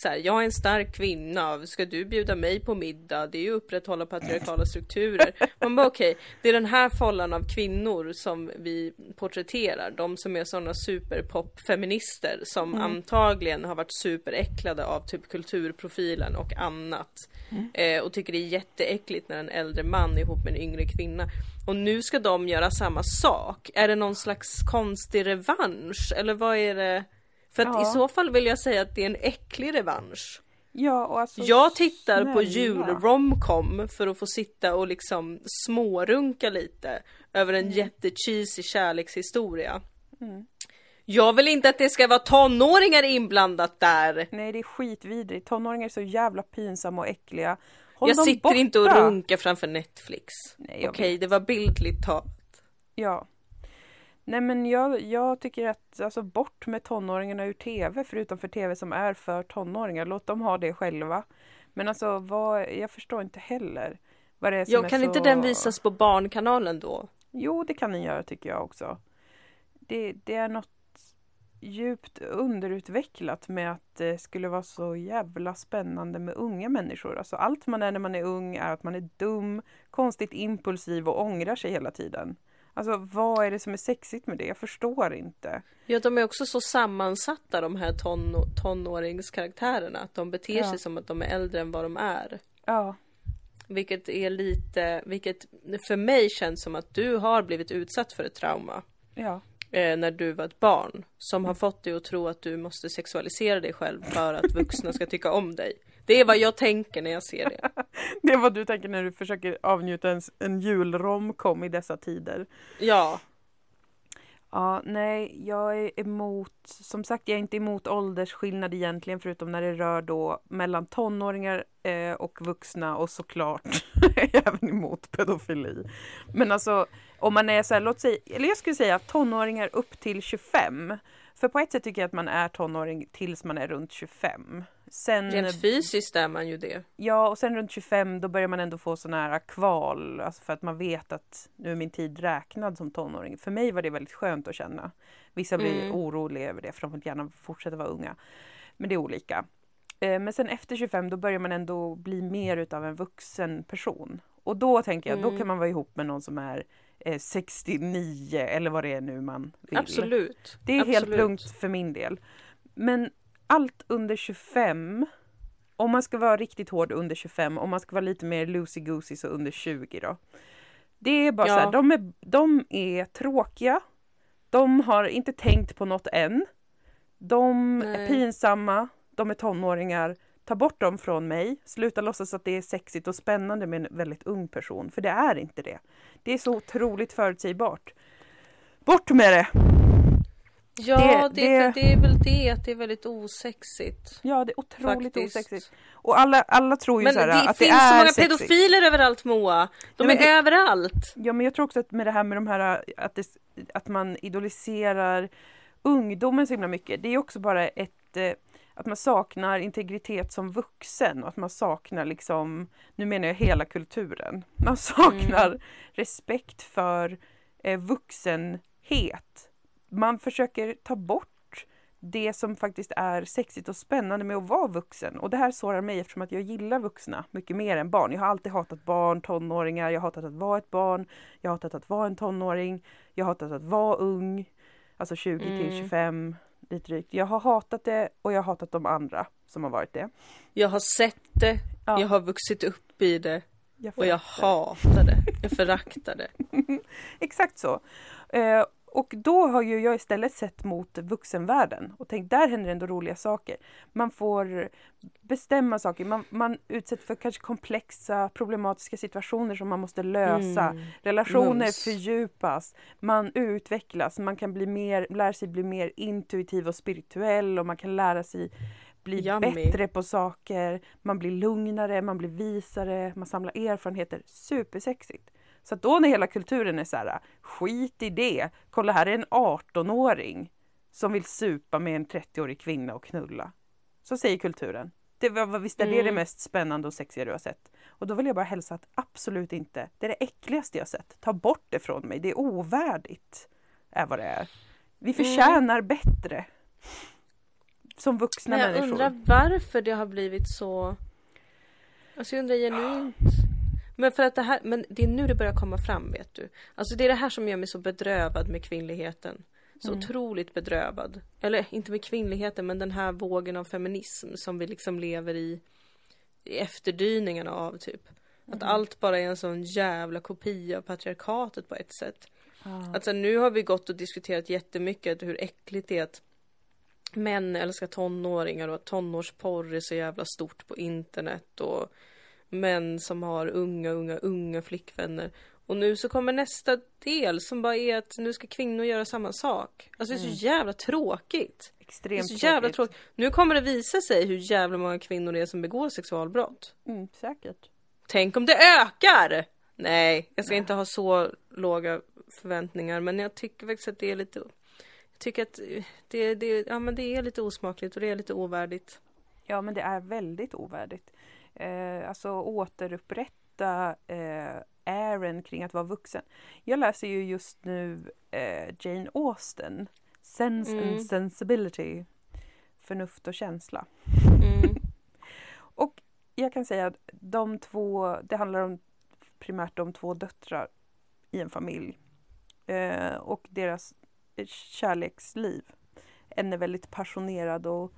B: så här, jag är en stark kvinna, ska du bjuda mig på middag? Det är ju upprätthålla patriarkala strukturer. Man bara okej, det är den här follan av kvinnor som vi porträtterar. De som är sådana superpop-feminister som antagligen har varit superäcklade av typ kulturprofilen och annat. Eh, och tycker det är jätteäckligt när en äldre man är ihop med en yngre kvinna. Och nu ska de göra samma sak. Är det någon slags konstig revansch? Eller vad är det? För att
A: Ja.
B: i så fall vill jag säga att det är en äcklig revansch.
A: Ja, och alltså,
B: Jag tittar på
A: snälla.
B: jul-romcom för att få sitta och liksom smårunka lite över
A: Mm.
B: en jättecheesy kärlekshistoria. Jag vill inte att det ska vara tonåringar inblandat där.
A: Nej, det är skitvidrigt. Tonåringar är så jävla pinsamma och äckliga. Håll
B: jag sitter
A: borta.
B: inte och runkar framför Netflix. Okej,
A: vet.
B: det var bildligt talat.
A: Ja. Nej men jag, jag tycker att alltså bort med tonåringarna ur tv förutom för tv som är för tonåringar. Låt dem ha det själva. Men alltså vad, jag förstår inte heller. Vad det är som
B: Jag
A: är
B: kan
A: så...
B: inte den visas på Barnkanalen då?
A: Jo det kan den göra tycker jag också. Det, det är något djupt underutvecklat med att det skulle vara så jävla spännande med unga människor. Alltså allt man är när man är ung är att man är dum, konstigt impulsiv och ångrar sig hela tiden. Alltså vad är det som är sexigt med det? Jag förstår inte.
B: Ja, de är också så sammansatta de här ton tonåringskaraktärerna. Att de beter
A: Ja.
B: sig som att de är äldre än vad de är.
A: Ja,
B: Vilket är lite, vilket för mig känns som att du har blivit utsatt för ett trauma.
A: ja.
B: Eh, när du var ett barn. Som har fått dig att tro att du måste sexualisera dig själv för att vuxna ska tycka om dig. Det är vad jag tänker när jag ser det.
A: Det är vad du tänker när du försöker avnjuta en, en julromkom i dessa tider.
B: Ja,
A: Ja, nej, jag är emot, som sagt, jag är inte emot åldersskillnad egentligen, förutom när det rör då mellan tonåringar eh, och vuxna och såklart är jag även emot pedofili. Men alltså, om man är så här, låt säga, eller jag skulle säga tonåringar upp till 25. För på ett sätt tycker jag att man är tonåring tills man är runt 25. Sen,
B: rent fysiskt är man ju det.
A: Ja, och sen runt 25 då börjar man ändå få sån här kval, alltså för att man vet att nu är min tid räknad som tonåring. För mig var det väldigt skönt att känna. Vissa blir
B: Mm.
A: oroliga över det för de vill gärna fortsätta vara unga. Men det är olika. Eh, Men sen efter 25 då börjar man ändå bli mer utav en vuxen person. Och då tänker jag, då
B: Mm.
A: kan man vara ihop med någon som är 69 eller vad det är nu man vill.
B: Absolut.
A: Det är helt
B: Absolut.
A: lugnt för min del. Men allt under 25, om man ska vara riktigt hård under 25, om man ska vara lite mer loosey-goosey så under 20 då. Det är bara
B: Ja.
A: så här, de är, de är tråkiga. De har inte tänkt på något än. De är
B: Nej.
A: pinsamma. De är tonåringar. Ta bort dem från mig. Sluta låtsas att det är sexigt och spännande med en väldigt ung person. För det är inte det. Det är så otroligt förutsägbart. Bort med det!
B: Ja,
A: Det-
B: det, det,
A: det-
B: det är väl det att det är väldigt osexigt.
A: Ja, det är otroligt
B: Faktiskt.
A: osexigt. Och alla, alla tror ju
B: Men
A: så här,
B: det
A: att det
B: finns så
A: är
B: många
A: sexigt.
B: pedofiler överallt Moa! De
A: Ja, men
B: är
A: det-
B: överallt!
A: Ja, men jag tror också att med det här med de här att, det, att man idoliserar ungdomen så himla mycket. Det är också bara ett eh, att man saknar integritet som vuxen och att man saknar liksom, nu menar jag hela kulturen. Man saknar
B: Mm.
A: respekt för eh, vuxenhet. Man försöker ta bort det som faktiskt är sexigt och spännande med att vara vuxen. Och det här sårar mig eftersom att jag gillar vuxna mycket mer än barn. Jag har alltid hatat barn, tonåringar, jag har hatat att vara ett barn, jag har hatat att vara en tonåring, jag har hatat att vara ung, alltså 20 till
B: Mm.
A: 25, lite drygt. Jag har hatat det och jag har hatat de andra som har varit det.
B: Jag har sett det,
A: Ja.
B: jag har vuxit upp i det och jag
A: föraktar det.
B: hatar det. Jag föraktar det.
A: Exakt så. Eh, och då har ju jag istället sett mot vuxenvärlden och tänkt där händer ändå roliga saker. Man får bestämma saker, man, man utsätts för kanske komplexa problematiska situationer som man måste lösa.
B: Mm.
A: Relationer
B: Mums.
A: fördjupas, man utvecklas, man kan bli mer, lära sig bli mer intuitiv och spirituell och man kan lära sig bli
B: Yummy.
A: bättre på saker, man blir lugnare, man blir visare, man samlar erfarenheter. Supersexigt. Så då när hela kulturen är så här, skit i det, kolla här är en 18-åring som vill supa med en 30-årig kvinna och knulla. Så säger kulturen. Det var, visst är det det
B: Mm.
A: mest spännande och sexiga du har sett? Och då vill jag bara hälsa att absolut inte. Det är det äckligaste jag sett. Ta bort det från mig. Det är ovärdigt. Är vad det är. Vi förtjänar bättre. Som vuxna
B: Men jag
A: människor.
B: undrar varför det har blivit så... Alltså jag undrar genuint. Men för att det här, men det är nu det börjar komma fram vet du. Alltså det är det här som gör mig så bedrövad med kvinnligheten. Så
A: Mm.
B: otroligt bedrövad. Eller inte med kvinnligheten men den här vågen av feminism som vi liksom lever i, i efterdyningarna av typ. Att allt bara är en sån jävla kopia av patriarkatet på ett sätt.
A: Ja.
B: Alltså nu har vi gått och diskuterat jättemycket hur äckligt det är att män älskar tonåringar och att tonårsporr är så jävla stort på internet och män som har unga, unga, unga flickvänner. Och nu så kommer nästa del som bara är att nu ska kvinnor göra samma sak. Alltså det är så jävla tråkigt. Det är
A: Extremt
B: så jävla tråkigt. Nu kommer det visa sig hur jävla många kvinnor det är som begår sexualbrott.
A: Mm, säkert.
B: Tänk om det ökar! Nej, jag ska inte ha så låga förväntningar men jag tycker faktiskt att det är lite Jag tycker att det, det, ja, men det är lite osmakligt och det är lite ovärdigt.
A: Ja, men det är väldigt ovärdigt. Eh, alltså återupprätta eh, ären kring att vara vuxen. Jag läser ju just nu eh, Jane Austen. Sense
B: Mm.
A: and sensibility. Förnuft och känsla.
B: Mm.
A: Och jag kan säga att de två, det handlar om primärt om två döttrar i en familj. eh, och deras kärleksliv. En är väldigt passionerad och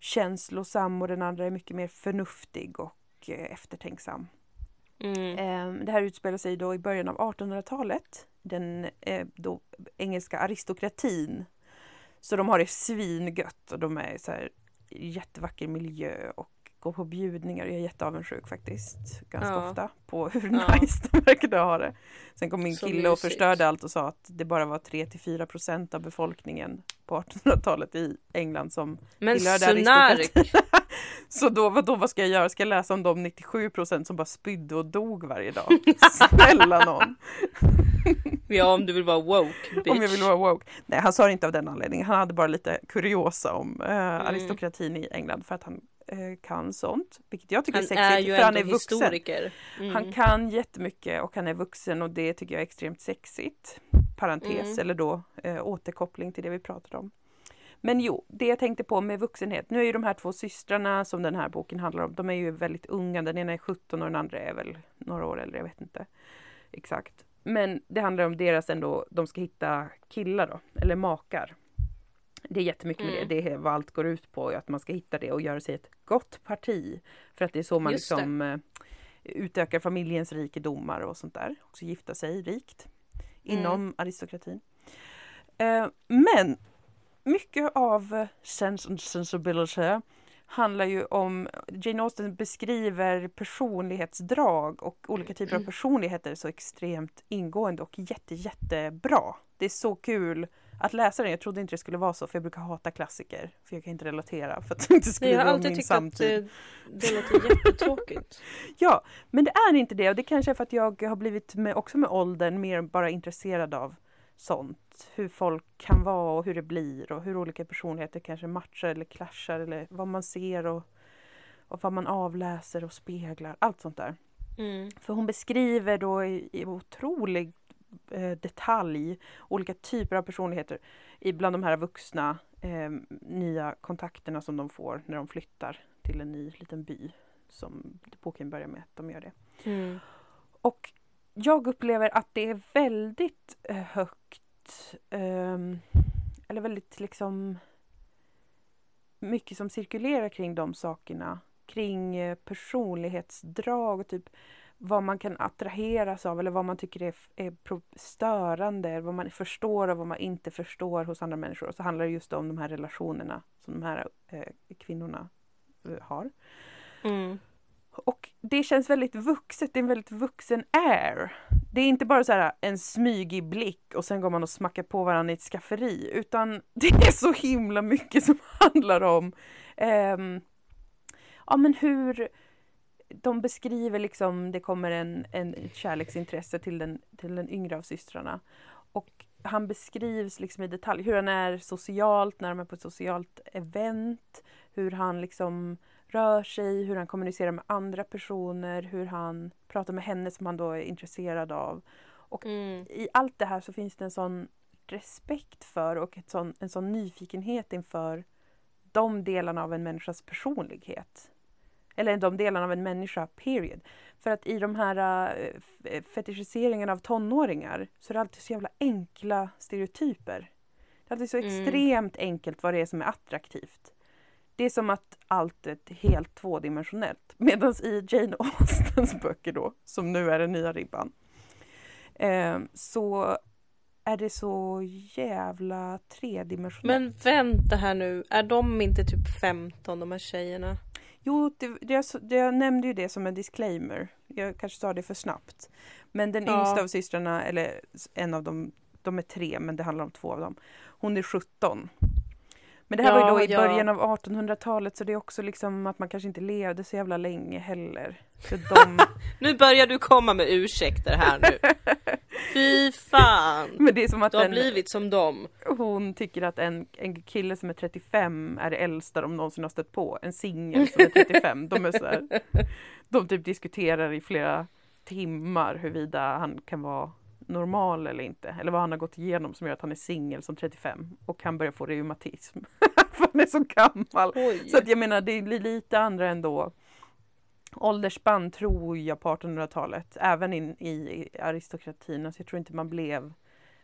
A: känslosam och den andra är mycket mer förnuftig och eh, eftertänksam.
B: Mm.
A: Eh, det här utspelar sig då i början av 1800-talet. Den eh, då engelska aristokratin. Så de har det svingött och de är så här jättevacker miljö och går på bjudningar. Jag är jätteavundsjuk faktiskt ganska
B: Ja.
A: ofta på hur
B: Ja.
A: nice de verkade ha det. Sen kom min
B: Så
A: kille och
B: mysigt.
A: förstörde allt och sa att det bara var 3-4 procent av befolkningen på 1800-talet i England som
B: Men
A: tillhörde. Så då, vad, då, vad ska jag göra? Ska jag läsa om de 97 procent som bara spydde och dog varje dag? Snälla någon!
B: ja om du vill vara woke bitch.
A: Om jag vill vara woke. Nej, han sa det inte av den anledningen. Han hade bara lite kuriosa om eh,
B: Mm.
A: aristokratin i England för att han kan sånt. Vilket jag tycker
B: Han
A: är sexigt,
B: är ju
A: för han är vuxen.
B: historiker. Mm.
A: Han kan jättemycket och han är vuxen och det tycker jag är extremt sexigt. Parentes
B: Mm.
A: eller då eh, återkoppling till det vi pratade om. Men jo, det jag tänkte på med vuxenhet. Nu är ju de här två systrarna som den här boken handlar om, de är ju väldigt unga. Den ena är 17 och den andra är väl några år äldre, jag vet inte exakt. Men det handlar om deras ändå, de ska hitta killar då, eller makar. Det är jättemycket med
B: Mm.
A: det, det är vad allt går ut på, att man ska hitta det och göra sig ett gott parti. För att det är så man
B: Just det.
A: liksom eh, utökar familjens rikedomar och sånt där. Också gifta sig rikt inom
B: Mm.
A: aristokratin. Eh, men mycket av Sense and Sensibility handlar ju om, Jane Austen beskriver personlighetsdrag och olika typer av personligheter så extremt ingående och jätte, jättebra. Det är så kul att läsa den. Jag trodde inte det skulle vara så för jag brukar hata klassiker. För jag kan inte relatera för att jag inte
B: Nej,
A: skriver
B: jag har alltid
A: min
B: tyckt att
A: samtid.
B: det, det låter jättetråkigt.
A: Ja, men det är inte det och det kanske är för att jag har blivit med, också med åldern mer bara intresserad av sånt. Hur folk kan vara och hur det blir och hur olika personligheter kanske matchar eller clashar eller vad man ser och, och vad man avläser och speglar. Allt sånt där.
B: Mm.
A: För hon beskriver då i, i otrolig eh, detalj olika typer av personligheter bland de här vuxna eh, nya kontakterna som de får när de flyttar till en ny liten by. Som boken börjar med att de gör det.
B: Mm.
A: Och jag upplever att det är väldigt eh, högt, ehm, eller väldigt liksom mycket som cirkulerar kring de sakerna. Kring eh, personlighetsdrag och typ vad man kan attraheras av eller vad man tycker är, är störande, vad man förstår och vad man inte förstår hos andra människor. Och så handlar det just om de här relationerna som de här eh, kvinnorna eh, har.
B: Mm.
A: Och det känns väldigt vuxet, det är en väldigt vuxen air. Det är inte bara så här en smygig blick och sen går man och smackar på varandra i ett skafferi, utan det är så himla mycket som handlar om ehm, ja, men hur de beskriver liksom, det kommer en, en kärleksintresse till den, till den yngre av systrarna. Och han beskrivs liksom i detalj hur han är socialt, när de är på ett socialt event, hur han liksom rör sig, hur han kommunicerar med andra personer, hur han pratar med henne som han då är intresserad av.
B: Mm.
A: I allt det här så finns det en sån respekt för och ett sån, en sån nyfikenhet inför de delarna av en människas personlighet. Eller de delarna av en människa, period. För att i de här äh, fetischiseringarna av tonåringar så är det alltid så jävla enkla stereotyper. Det är alltid så
B: Mm.
A: extremt enkelt vad det är som är attraktivt. Det är som att allt är helt tvådimensionellt. Medan i Jane Austens böcker då, som nu är den nya ribban, eh, så är det så jävla tredimensionellt.
B: Men vänta här nu, är de inte typ 15 de här tjejerna?
A: Jo, det, det, jag, det, jag nämnde ju det som en disclaimer. Jag kanske sa det för snabbt. Men den
B: Ja.
A: yngsta av systrarna, eller en av dem, de är tre, men det handlar om två av dem. Hon är 17. Men det här var ju
B: Ja,
A: då i
B: ja.
A: början av 1800-talet, så det är också liksom att man kanske inte levde så jävla länge heller. Så de,
B: Nu börjar du komma med ursäkter här nu. Fy fan!
A: men det är som att
B: Du har
A: en,
B: blivit som dem.
A: hon tycker att en, en kille som är 35 är det äldsta de någonsin har stött på. En singel som är 35. De är så här, de typ diskuterar i flera timmar huruvida han kan vara normal eller inte. Eller vad han har gått igenom som gör att han är singel som 35 och han börjar få reumatism. För han är så gammal.
B: Oj.
A: Så att jag menar, det blir lite andra ändå åldersspann tror jag på 1800-talet. Även in, i aristokratin. Alltså jag tror inte man blev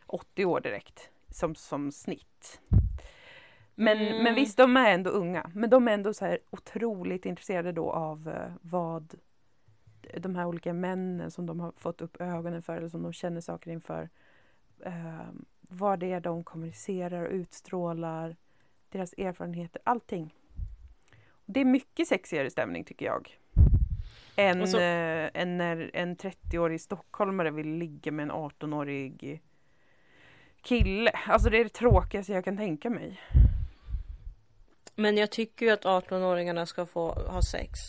A: 80 år direkt som, som snitt. Men,
B: Mm.
A: men visst, de är ändå unga. Men de är ändå så här otroligt intresserade då av eh, vad de här olika männen som de har fått upp ögonen för eller som de känner saker inför. Eh, vad det är de kommunicerar och utstrålar. Deras erfarenheter, allting. Det är mycket sexigare stämning tycker jag. Än,
B: så-
A: eh, än när en 30-årig stockholmare vill ligga med en 18-årig kille. Alltså det är det tråkigaste jag kan tänka mig.
B: Men jag tycker ju att 18-åringarna ska få ha sex.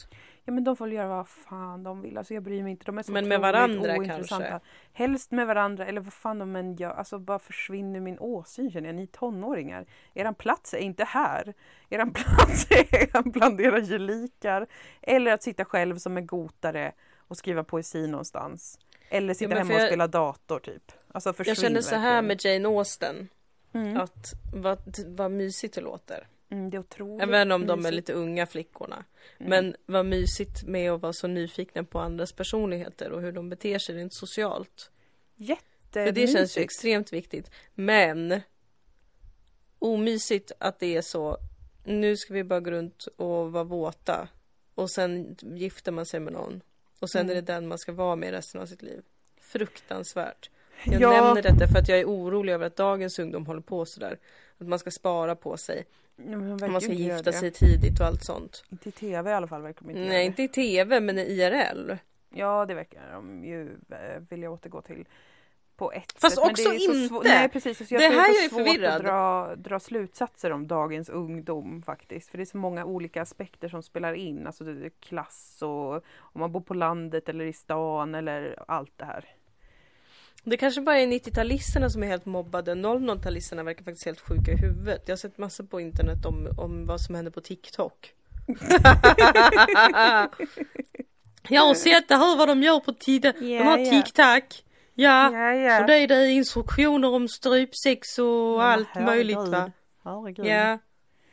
A: Ja men de får göra vad fan de vill. Alltså jag bryr mig inte. De är så
B: Men med varandra kanske?
A: Helst med varandra eller vad fan de än gör. Alltså bara försvinner min åsyn känner jag. Ni tonåringar. Eran plats är inte här. Eran plats är bland era gelikar. Eller att sitta själv som en gotare och skriva poesi någonstans. Eller sitta
B: men
A: hemma och
B: jag-
A: spela dator typ. Alltså
B: Jag
A: försvinn
B: känner så här
A: verkligen.
B: med Jane Austen.
A: Mm.
B: Att vad, vad mysigt det låter.
A: Mm, det är otroligt
B: Även om de är lite unga flickorna.
A: Mm.
B: Men vad mysigt med att vara så nyfikna på andras personligheter och hur de beter sig rent socialt. För det känns ju
A: Jättemysigt.
B: extremt viktigt. Men omysigt att det är så. Nu ska vi bara gå runt och vara våta. Och sen gifter man sig med någon. Och sen
A: Mm.
B: är det den man ska vara med resten av sitt liv. Fruktansvärt. Jag
A: Ja.
B: nämner detta för att jag är orolig över att dagens ungdom håller på sådär. Att man ska spara på sig.
A: Ja, men
B: man ska gifta sig tidigt och allt sånt.
A: Inte i tv i alla fall verkar de inte
B: Nej, inte i tv men i IRL.
A: Ja, det verkar de ju eh, vilja återgå till. På ett
B: Fast
A: sätt. men
B: också
A: det är
B: inte.
A: svå- Nej, precis. Så jag
B: Det här
A: är
B: är
A: svårt
B: förvirrad.
A: att dra, dra slutsatser om dagens ungdom faktiskt. För det är så många olika aspekter som spelar in. Alltså det är klass och om man bor på landet eller i stan eller allt det här.
B: Det kanske bara är 90-talisterna som är helt mobbade. 00-talisterna verkar faktiskt helt sjuka i huvudet. Jag har sett massor på internet om, om vad som händer på TikTok. jag har sett det här vad de gör på tiden. de
A: Ja,
B: har
A: ja.
B: TikTok. Ja.
A: Ja, ja.
B: Och det är det instruktioner om strypsex och
A: Men
B: allt
A: herregud.
B: möjligt va.
A: Herregud.
B: Ja.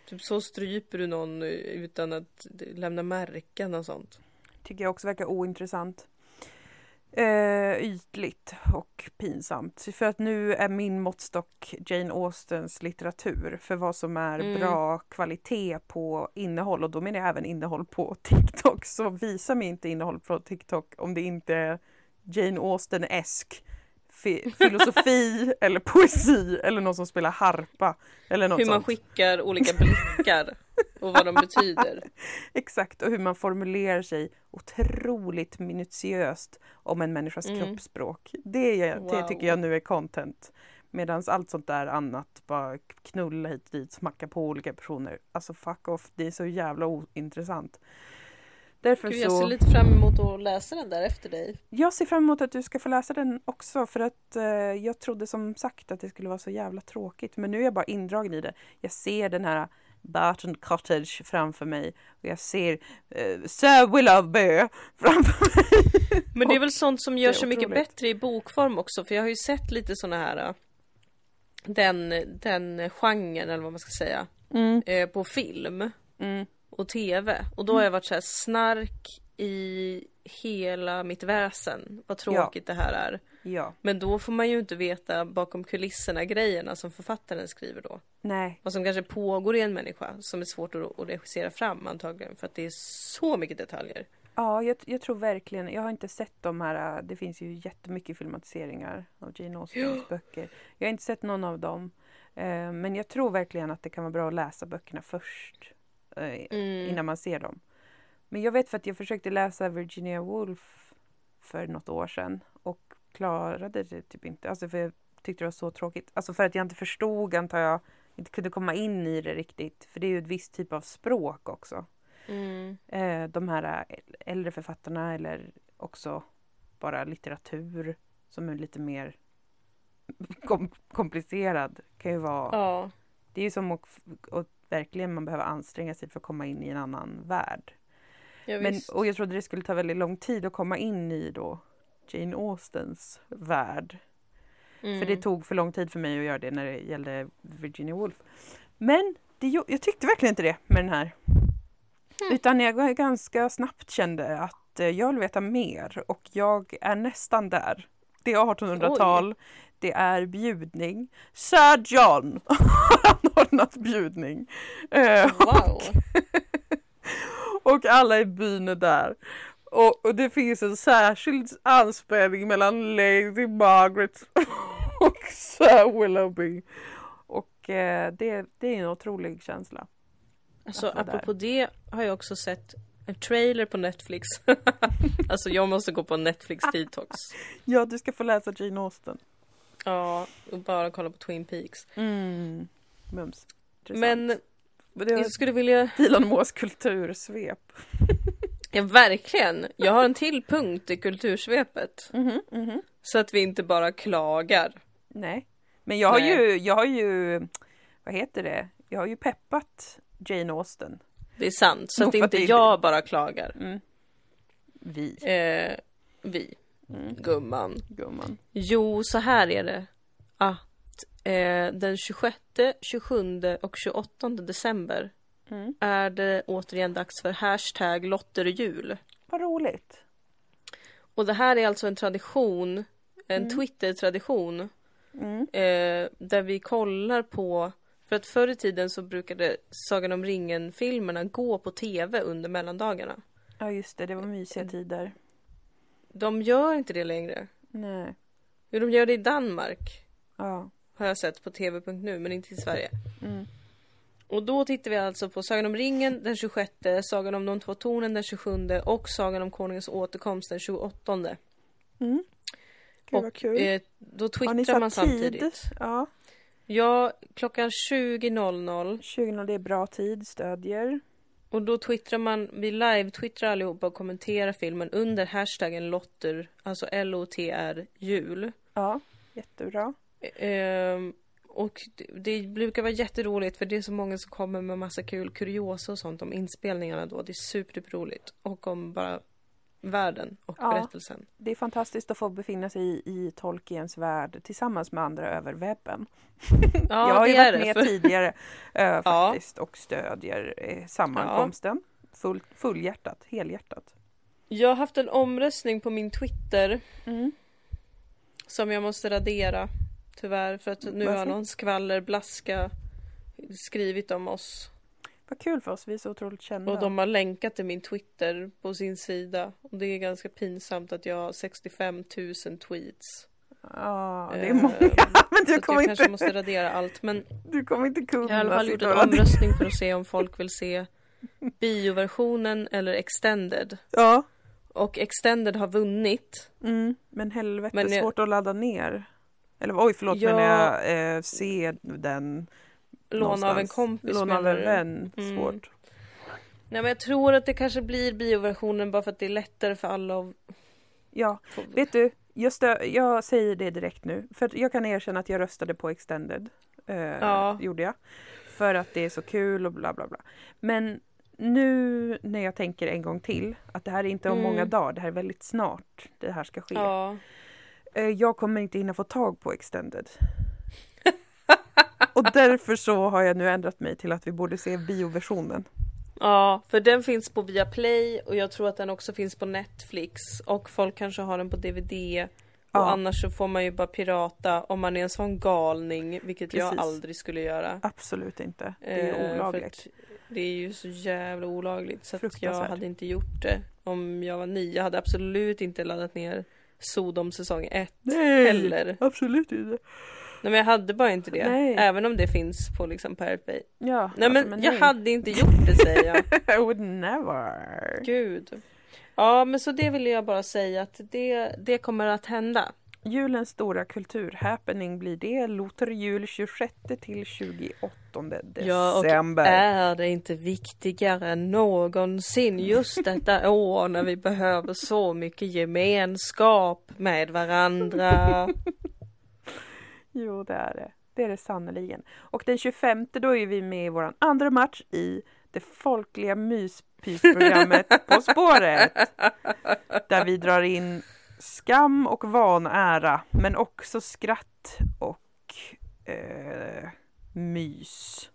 B: Typ så stryper du någon eh, utan att lämna märken och sånt.
A: Tycker jag också verkar ointressant. Eh, ytligt och pinsamt. För att nu är min måttstock Jane Austens litteratur för vad som är
B: Mm.
A: bra kvalitet på innehåll och då menar jag även innehåll på TikTok. Så visa mig inte innehåll på TikTok om det inte är Jane Austen-esk fi- filosofi eller poesi eller någon som spelar harpa eller något
B: Hur man
A: sånt.
B: skickar olika blickar och vad de betyder.
A: Exakt, och hur man formulerar sig otroligt minutiöst om en människas
B: Mm.
A: kroppsspråk. Det, det
B: Wow.
A: tycker jag nu är content. Medan allt sånt där annat, bara knulla hit och dit, smacka på olika personer. Alltså fuck off, det är så jävla ointressant. Därför
B: Gud, jag
A: så...
B: ser lite fram emot att läsa den där efter dig.
A: Jag ser fram emot att du ska få läsa den också för att eh, jag trodde som sagt att det skulle vara så jävla tråkigt men nu är jag bara indragen i det. Jag ser den här Barton Cottage framför mig och jag ser eh, Sir Willoughby framför mig.
B: Men det är väl sånt som gör sig mycket bättre i bokform också för jag har ju sett lite såna här äh, den, den genren eller vad man ska säga
A: Mm,
B: eh, på film
A: mm,
B: och tv och då har jag varit så här snark i hela mitt väsen vad tråkigt det här är.
A: ja,
B: Men då får man ju inte veta bakom kulisserna grejerna som författaren skriver då.
A: nej,
B: Vad som kanske pågår i en människa som är svårt att, regissera fram antagligen för att det är så mycket detaljer.
A: ja, jag, jag tror verkligen, jag har inte sett de här, äh, det finns ju jättemycket filmatiseringar av Jane Austens böcker. Jag har inte sett någon av dem. Eh, men jag tror verkligen att det kan vara bra att läsa böckerna först. Eh,
B: Mm.
A: innan man ser dem. Men jag vet för att jag försökte läsa Virginia Woolf för något år sedan och klarade det typ inte. Alltså för jag tyckte det var så tråkigt. Alltså för att jag inte förstod antar jag, inte kunde komma in i det riktigt. För det är ju ett visst typ av språk också.
B: Mm.
A: Eh, de här äldre författarna eller också bara litteratur som är lite mer kom komplicerad kan ju vara
B: Ja.
A: det är ju som att, att verkligen man behöver anstränga sig för att komma in i en annan värld.
B: Ja,
A: Men, och jag trodde det skulle ta väldigt lång tid att komma in i då Jane Austens värld.
B: Mm.
A: För det tog för lång tid för mig att göra det när det gällde Virginia Woolf. Men det, jag tyckte verkligen inte det med den här.
B: Hmm.
A: Utan jag ganska snabbt kände att eh, jag vill veta mer och jag är nästan där. Det är 1800-tal, det är bjudning. Sir John har anordnat bjudning. Eh,
B: Wow!
A: och alla i byn är där. Och, och det finns en särskild anspänning mellan Lady Margaret och Sir Willoughby. Och eh, det, det är en otrolig känsla.
B: Alltså apropå det har jag också sett en trailer på Netflix. alltså jag måste gå på Netflix detox.
A: Ja, du ska få läsa Jane Austen.
B: Ja, och bara kolla på Twin Peaks.
A: Mm. Mums. Intressant.
B: Men jag skulle vilja,
A: Dilan Moas kultursvep.
B: ja verkligen, jag har en till punkt i kultursvepet.
A: Mhm, mhm.
B: Så att vi inte bara klagar.
A: Nej, men jag har
B: Nej.
A: ju, jag har ju, vad heter det? Jag har ju peppat Jane Austen.
B: Det är sant, så att inte jag bara klagar.
A: Mm. Vi,
B: Eh, vi,
A: mm.
B: gumman.
A: gumman.
B: Jo, så här är det. Att eh, den 26, 27 och 28 december
A: Mm.
B: är det återigen dags för hashtag lotterjul.
A: Vad roligt.
B: Och det här är alltså en tradition, en
A: Mm.
B: Twitter-tradition
A: Mm.
B: eh, där vi kollar på för att förr i tiden så brukade Sagan om ringen-filmerna gå på tv under mellandagarna.
A: Ja just det, det var mysiga tider.
B: De gör inte det längre.
A: Nej.
B: Jo, de gör det i Danmark.
A: Ja.
B: Har jag sett på tv.nu, men inte i Sverige.
A: Mm.
B: Och då tittar vi alltså på Sagan om ringen den 26, Sagan om de två tornen den 27 och Sagan om konungens återkomst den 28.
A: Mm. Gud
B: och eh, då twittrar man
A: satt tid?
B: samtidigt.
A: Ja.
B: Ja, klockan 20.00
A: 20 det är bra tid, stödjer.
B: och då twittrar man, vi live-twittrar allihopa och kommenterar filmen under hashtaggen lotter, alltså L-O-T-R jul.
A: Ja, jättebra.
B: Ehm, och det, det brukar vara jätteroligt för det är så många som kommer med massa kul kuriosa och sånt om inspelningarna då. Det är superroligt. Och om bara världen och
A: Ja.
B: berättelsen.
A: Det är fantastiskt att få befinna sig i, i Tolkiens värld tillsammans med andra över webben.
B: Ja,
A: jag har ju varit med
B: För,
A: tidigare äh,
B: Ja.
A: faktiskt och stödjer eh, sammankomsten. Full, fullhjärtat, helhjärtat.
B: jag har haft en omröstning på min Twitter
A: Mm.
B: som jag måste radera. Tyvärr, för att nu har
A: Varför?
B: någon skvallerblaska skrivit om oss.
A: Vad kul för oss, vi är så otroligt kända.
B: Och de har länkat till min Twitter på sin sida. Och det är ganska pinsamt att jag har 65 000 tweets.
A: Ja, det är
B: Eh,
A: många. Men du kommer,
B: jag kanske
A: inte,
B: måste radera allt. Men
A: du kommer inte kunna
B: jag har i alla fall gjort en omröstning för att se om folk vill se bioversionen eller extended.
A: Ja,
B: Och extended har vunnit.
A: mm. men helvete
B: Men jag-
A: svårt att ladda ner. Eller oj, förlåt,
B: Ja.
A: men jag eh, ser den
B: Låna av en
A: någonstans.
B: kompis
A: Låna av en vän,
B: Mm.
A: svårt.
B: Nej men jag tror att det kanske blir bioversionen bara för att det är lättare för alla att
A: Ja, vet du, jag, stö- jag säger det direkt nu. För jag kan erkänna att jag röstade på Extended. Eh,
B: Ja.
A: Gjorde jag. För att det är så kul och bla bla bla. Men nu när jag tänker en gång till att det här är inte om
B: Mm.
A: många dagar, det här är väldigt snart det här ska ske.
B: Ja.
A: Eh, Jag kommer inte hinna få tag på Extended. och därför så har jag nu ändrat mig till att vi borde se bioversionen.
B: ja, för den finns på Viaplay och jag tror att den också finns på Netflix och folk kanske har den på DVD. Och
A: Ja.
B: annars så får man ju bara pirata om man är en sån galning, vilket jag
A: Precis.
B: aldrig skulle göra.
A: Absolut inte. Det
B: Eh,
A: är
B: för
A: olagligt.
B: Det är ju så jävla olagligt så att jag hade inte gjort det om jag var nio. Jag hade absolut inte laddat ner Sodom säsong 1
A: Nej,
B: heller.
A: absolut inte.
B: Nej men jag hade bara inte det.
A: Nej.
B: Även om det finns på liksom Pirate Bay.
A: Ja,
B: Nej
A: alltså,
B: men, jag hade inte gjort det säger jag.
A: I would never.
B: Gud. Ja men så det ville jag bara säga att det, det kommer att hända.
A: Julens stora kulturhappening blir det. Lotterjul 26 till 28
B: Ja, och
A: december.
B: är det inte viktigare än någonsin just detta år när vi behöver så mycket gemenskap med varandra?
A: Jo, det är det. Det är det sannerligen. Och den 25 då är vi med i vår andra match i det folkliga myspysprogrammet På spåret. Där vi drar in skam och vanära, men också skratt och eh, mys.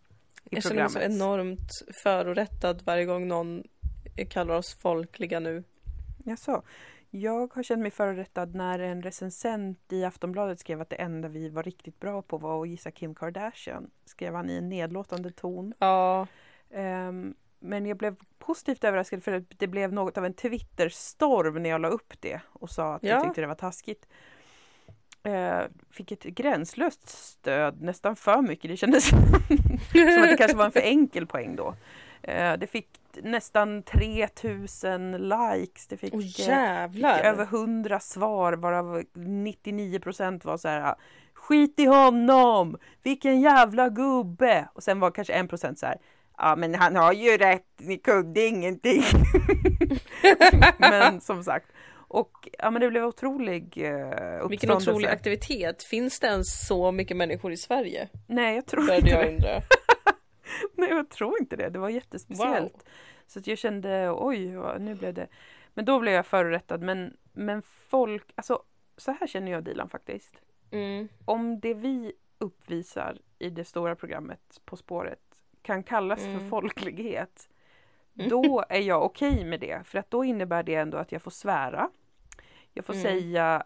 A: I
B: Jag känner mig så enormt förorättad varje gång någon kallar oss folkliga nu.
A: Jaså? Jag har känt mig förorättad när en recensent i Aftonbladet skrev att det enda vi var riktigt bra på var att gissa Kim Kardashian. Skrev han i en nedlåtande ton.
B: Ja.
A: Ehm, men jag blev positivt överraskad för att det blev något av en Twitterstorm när jag la upp det och sa att jag
B: Ja.
A: tyckte det var taskigt. Eh, fick ett gränslöst stöd, nästan för mycket. Det kändes som att det kanske var en för enkel poäng då. Eh, det fick nästan 3000 likes. Det fick, eh, fick över 100 svar varav 99% var så här Skit i honom! Vilken jävla gubbe! Och sen var kanske 1% så här Ja men han har ju rätt, ni kunde ingenting. men som sagt. Och ja men det blev otrolig uh,
B: Vilken otrolig aktivitet. Finns det ens så mycket människor i Sverige?
A: Nej jag tror
B: Började
A: inte
B: jag
A: det.
B: undra.
A: Nej jag tror inte det. Det var jättespeciellt.
B: Wow.
A: Så att jag kände oj, nu blev det. Men då blev jag förorättad. Men, men folk, alltså så här känner jag Dilan faktiskt.
B: Mm.
A: om det vi uppvisar i det stora programmet På spåret kan kallas för
B: Mm.
A: folklighet,
B: Mm.
A: då är jag okej med det. För att då innebär det ändå att jag får svära. Jag får
B: Mm.
A: säga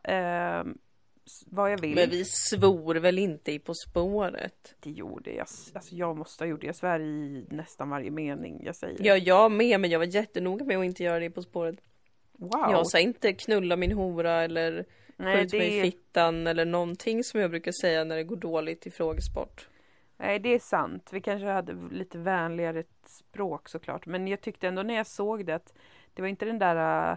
A: s- vad jag vill.
B: Men vi svor väl inte i På spåret?
A: Det gjorde jag. Alltså jag måste ha gjort det. Jag svär i nästan varje mening jag säger.
B: Ja, jag med, men jag var jättenoga med att inte göra det På spåret.
A: wow!
B: Jag sa inte knulla min hora eller
A: Nej,
B: skjut mig i
A: det,
B: fittan eller någonting som jag brukar säga när det går dåligt i frågesport.
A: Nej, det är sant. Vi kanske hade lite vänligare språk såklart. Men jag tyckte ändå när jag såg det att det var inte den där äh,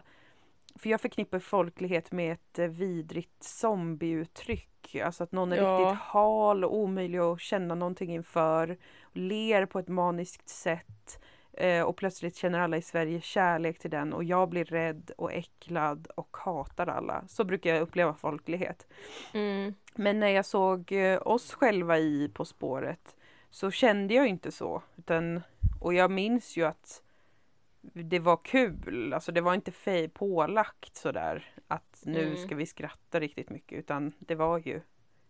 A: För jag förknippar folklighet med ett eh, vidrigt zombieuttryck. Alltså att någon är
B: Ja.
A: riktigt hal och omöjlig att känna någonting inför. Ler på ett maniskt sätt. eh, Och plötsligt känner alla i Sverige kärlek till den och jag blir rädd och äcklad och hatar alla. Så brukar jag uppleva folklighet.
B: Mm.
A: Men när jag såg eh, oss själva i På spåret så kände jag inte så. Utan, och jag minns ju att det var kul. Alltså det var inte fej pålagt sådär att nu
B: Mm.
A: ska vi skratta riktigt mycket utan det var ju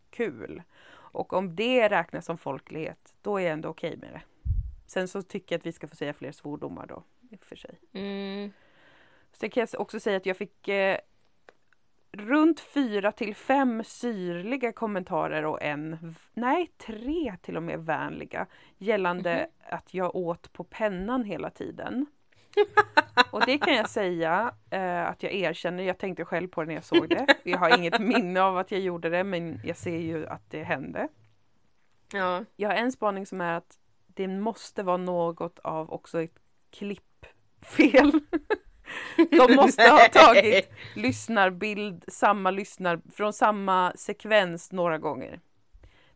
A: kul. Och om det räknas som folklighet då är jag ändå okej med det. Sen så tycker jag att vi ska få säga fler svordomar då. I och för sig.
B: Mm.
A: Sen kan jag också säga att jag fick eh, runt fyra till fem syrliga kommentarer och en, nej tre till och med vänliga gällande
B: Mhm.
A: att jag åt på pennan hela tiden. Och det kan jag säga eh, att jag erkänner, jag tänkte själv på det när jag såg det. Jag har inget minne av att jag gjorde det men jag ser ju att det hände.
B: Ja.
A: Jag har en spaning som är att det måste vara något av också ett klippfel. De måste ha tagit lyssnarbild, samma lyssnar, från samma sekvens några gånger.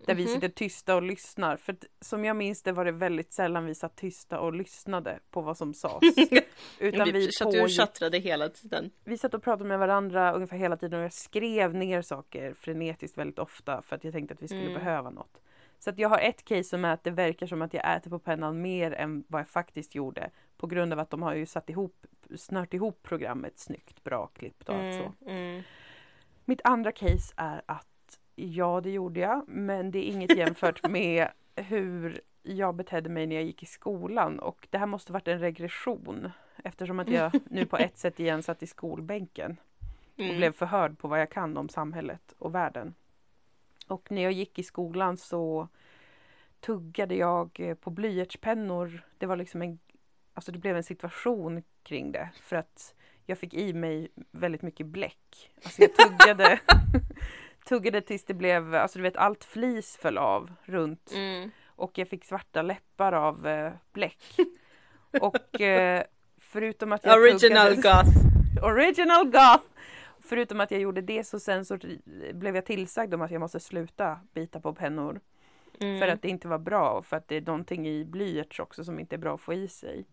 A: Där vi
B: Mhm.
A: sitter tysta och lyssnar. För som jag minns det var det väldigt sällan vi satt tysta och lyssnade på vad som sades. Utan vi,
B: vi chatt, du
A: pågick,
B: tjattrade hela tiden.
A: vi satt och pratade med varandra ungefär hela tiden och jag skrev ner saker frenetiskt väldigt ofta för att jag tänkte att vi skulle
B: Mm.
A: behöva något. Så att jag har ett case som är att det verkar som att jag äter på pennan mer än vad jag faktiskt gjorde. På grund av att de har ju satt ihop, snört ihop programmet snyggt, bra klippt och allt så.
B: Mm. Mm.
A: Mitt andra case är att ja, det gjorde jag, men det är inget jämfört med hur jag betedde mig när jag gick i skolan och det här måste varit en regression eftersom att jag nu på ett sätt igen satt i skolbänken och
B: Mm.
A: blev förhörd på vad jag kan om samhället och världen. Och när jag gick i skolan så tuggade jag på blyertspennor. Det var liksom en, alltså det blev en situation kring det för att jag fick i mig väldigt mycket bläck. Alltså jag tuggade, tuggade tills det blev, alltså du vet allt flis föll av runt
B: Mm.
A: och jag fick svarta läppar av eh, bläck. Och eh, förutom att jag
B: Original
A: tuggade,
B: goth.
A: Original goth! Förutom att jag gjorde det så sen så blev jag tillsagd om att jag måste sluta bita på pennor.
B: Mm.
A: För att det inte var bra och för att det är någonting i blyerts också som inte är bra att få i sig.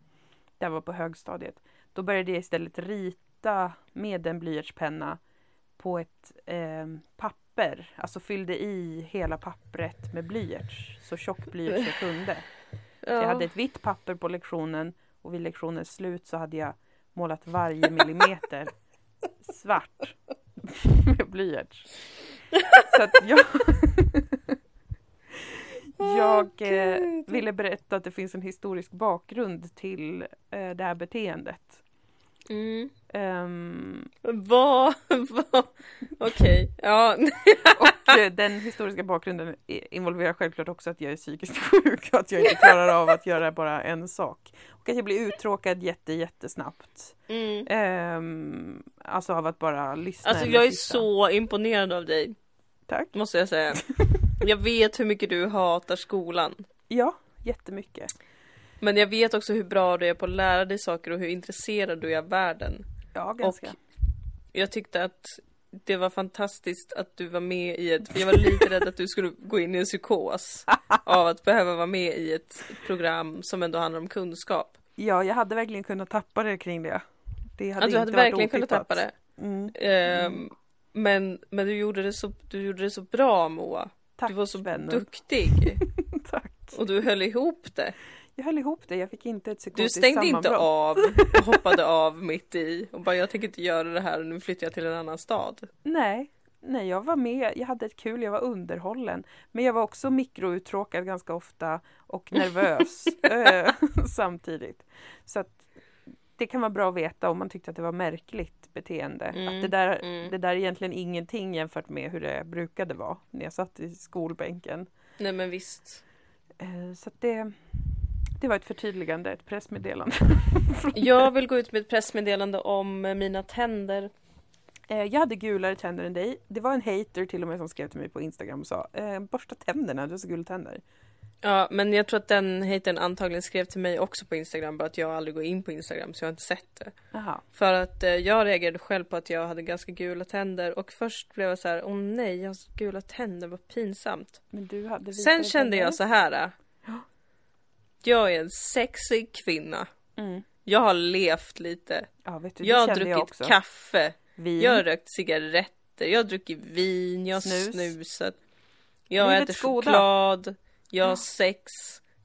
A: Här var på högstadiet. Då började jag istället rita med en blyertspenna på ett eh, papper. Alltså fyllde i hela pappret med blyerts. Så tjock blyerts jag kunde. Så jag
B: Ja.
A: hade ett vitt papper på lektionen och vid lektionens slut så hade jag målat varje millimeter svart med blyerts. Så att jag, jag eh, ville berätta att det finns en historisk bakgrund till eh, det här beteendet.
B: Mm.
A: Ehm,
B: Vad? Vad? Okej, ja.
A: och eh, den historiska bakgrunden involverar självklart också att jag är psykiskt sjuk och att jag inte klarar av att göra bara en sak. Och att jag blir uttråkad jätte, jättesnabbt.
B: Mm.
A: Ehm, alltså av att bara lyssna.
B: Alltså jag är så imponerad av dig,
A: Tack.
B: måste jag säga. Jag vet hur mycket du hatar skolan.
A: Ja, jättemycket.
B: Men jag vet också hur bra du är på att lära dig saker och hur intresserad du är av världen.
A: Ja, ganska.
B: Jag tyckte att det var fantastiskt att du var med i ett, för jag var lite rädd att du skulle gå in i en psykos av att behöva vara med i ett program som ändå handlar om kunskap.
A: Ja, jag hade verkligen kunnat tappa det kring det. Det hade
B: Att du hade verkligen kunnat tappa det.
A: Mm.
B: Ehm, men, men du gjorde det så, du gjorde det så bra Moa.
A: Tack
B: Du var så
A: vännen.
B: duktig.
A: Tack.
B: Och du höll ihop det.
A: Jag höll ihop det, jag fick inte ett
B: Du
A: psykotiskt
B: stängde inte
A: sammanbrott.
B: av och hoppade av mitt i och bara jag tänker inte göra det här och nu flyttar jag till en annan stad.
A: Nej, nej, jag var med, jag hade ett kul, jag var underhållen. Men jag var också mikrouttråkad ganska ofta och nervös eh, samtidigt. Så att det kan vara bra att veta om man tyckte att det var märkligt beteende.
B: Mm,
A: Att det där,
B: mm.
A: det där är egentligen ingenting jämfört med hur det brukade vara när jag satt i skolbänken.
B: Nej men visst.
A: Eh, så det, det var ett förtydligande, ett pressmeddelande.
B: Jag vill gå ut med ett pressmeddelande om mina tänder.
A: Eh, Jag hade gulare tänder än dig. Det var en hater till och med som skrev till mig på Instagram och sa eh, borsta tänderna, du har så gula tänder.
B: Ja men jag tror att den hatern antagligen skrev till mig också på Instagram bara att jag aldrig går in på Instagram så jag har inte sett det.
A: Jaha.
B: För att eh, jag reagerade själv på att jag hade ganska gula tänder och först blev jag så här, åh nej jag har så gula tänder, vad pinsamt.
A: Men du hade
B: Sen kände
A: tänder.
B: jag så här. äh, Jag är en sexig kvinna.
A: Mm.
B: Jag har levt lite.
A: Ja, du,
B: Jag har druckit
A: jag
B: kaffe.
A: Vin.
B: Jag har rökt cigaretter. Jag har druckit vin. Jag har
A: Snus.
B: snusat. Jag har ätit choklad. Jag har sex.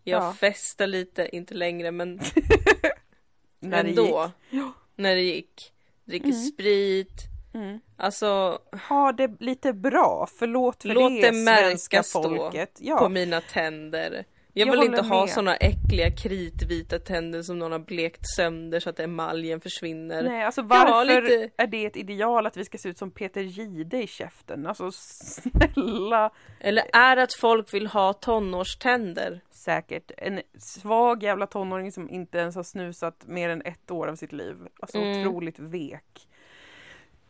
B: Jag
A: Ja.
B: festar lite, inte längre men
A: När det
B: ändå.
A: gick.
B: När det gick. Dricker
A: Mm.
B: sprit.
A: Mm.
B: Alltså
A: Ha det lite bra, förlåt för
B: Låt
A: det,
B: det märkas då
A: folket.
B: på
A: Ja,
B: mina tänder. Jag,
A: Jag
B: vill inte ha såna äckliga kritvita tänder som någon har blekt sönder så att emaljen försvinner.
A: nej, alltså varför
B: lite-
A: är det ett ideal att vi ska se ut som Peter Gide i käften? Alltså snälla,
B: Eller är det att folk vill ha tonårständer?
A: säkert en svag jävla tonåring som inte ens har snusat mer än ett år av sitt liv. Alltså
B: Mm.
A: otroligt vek.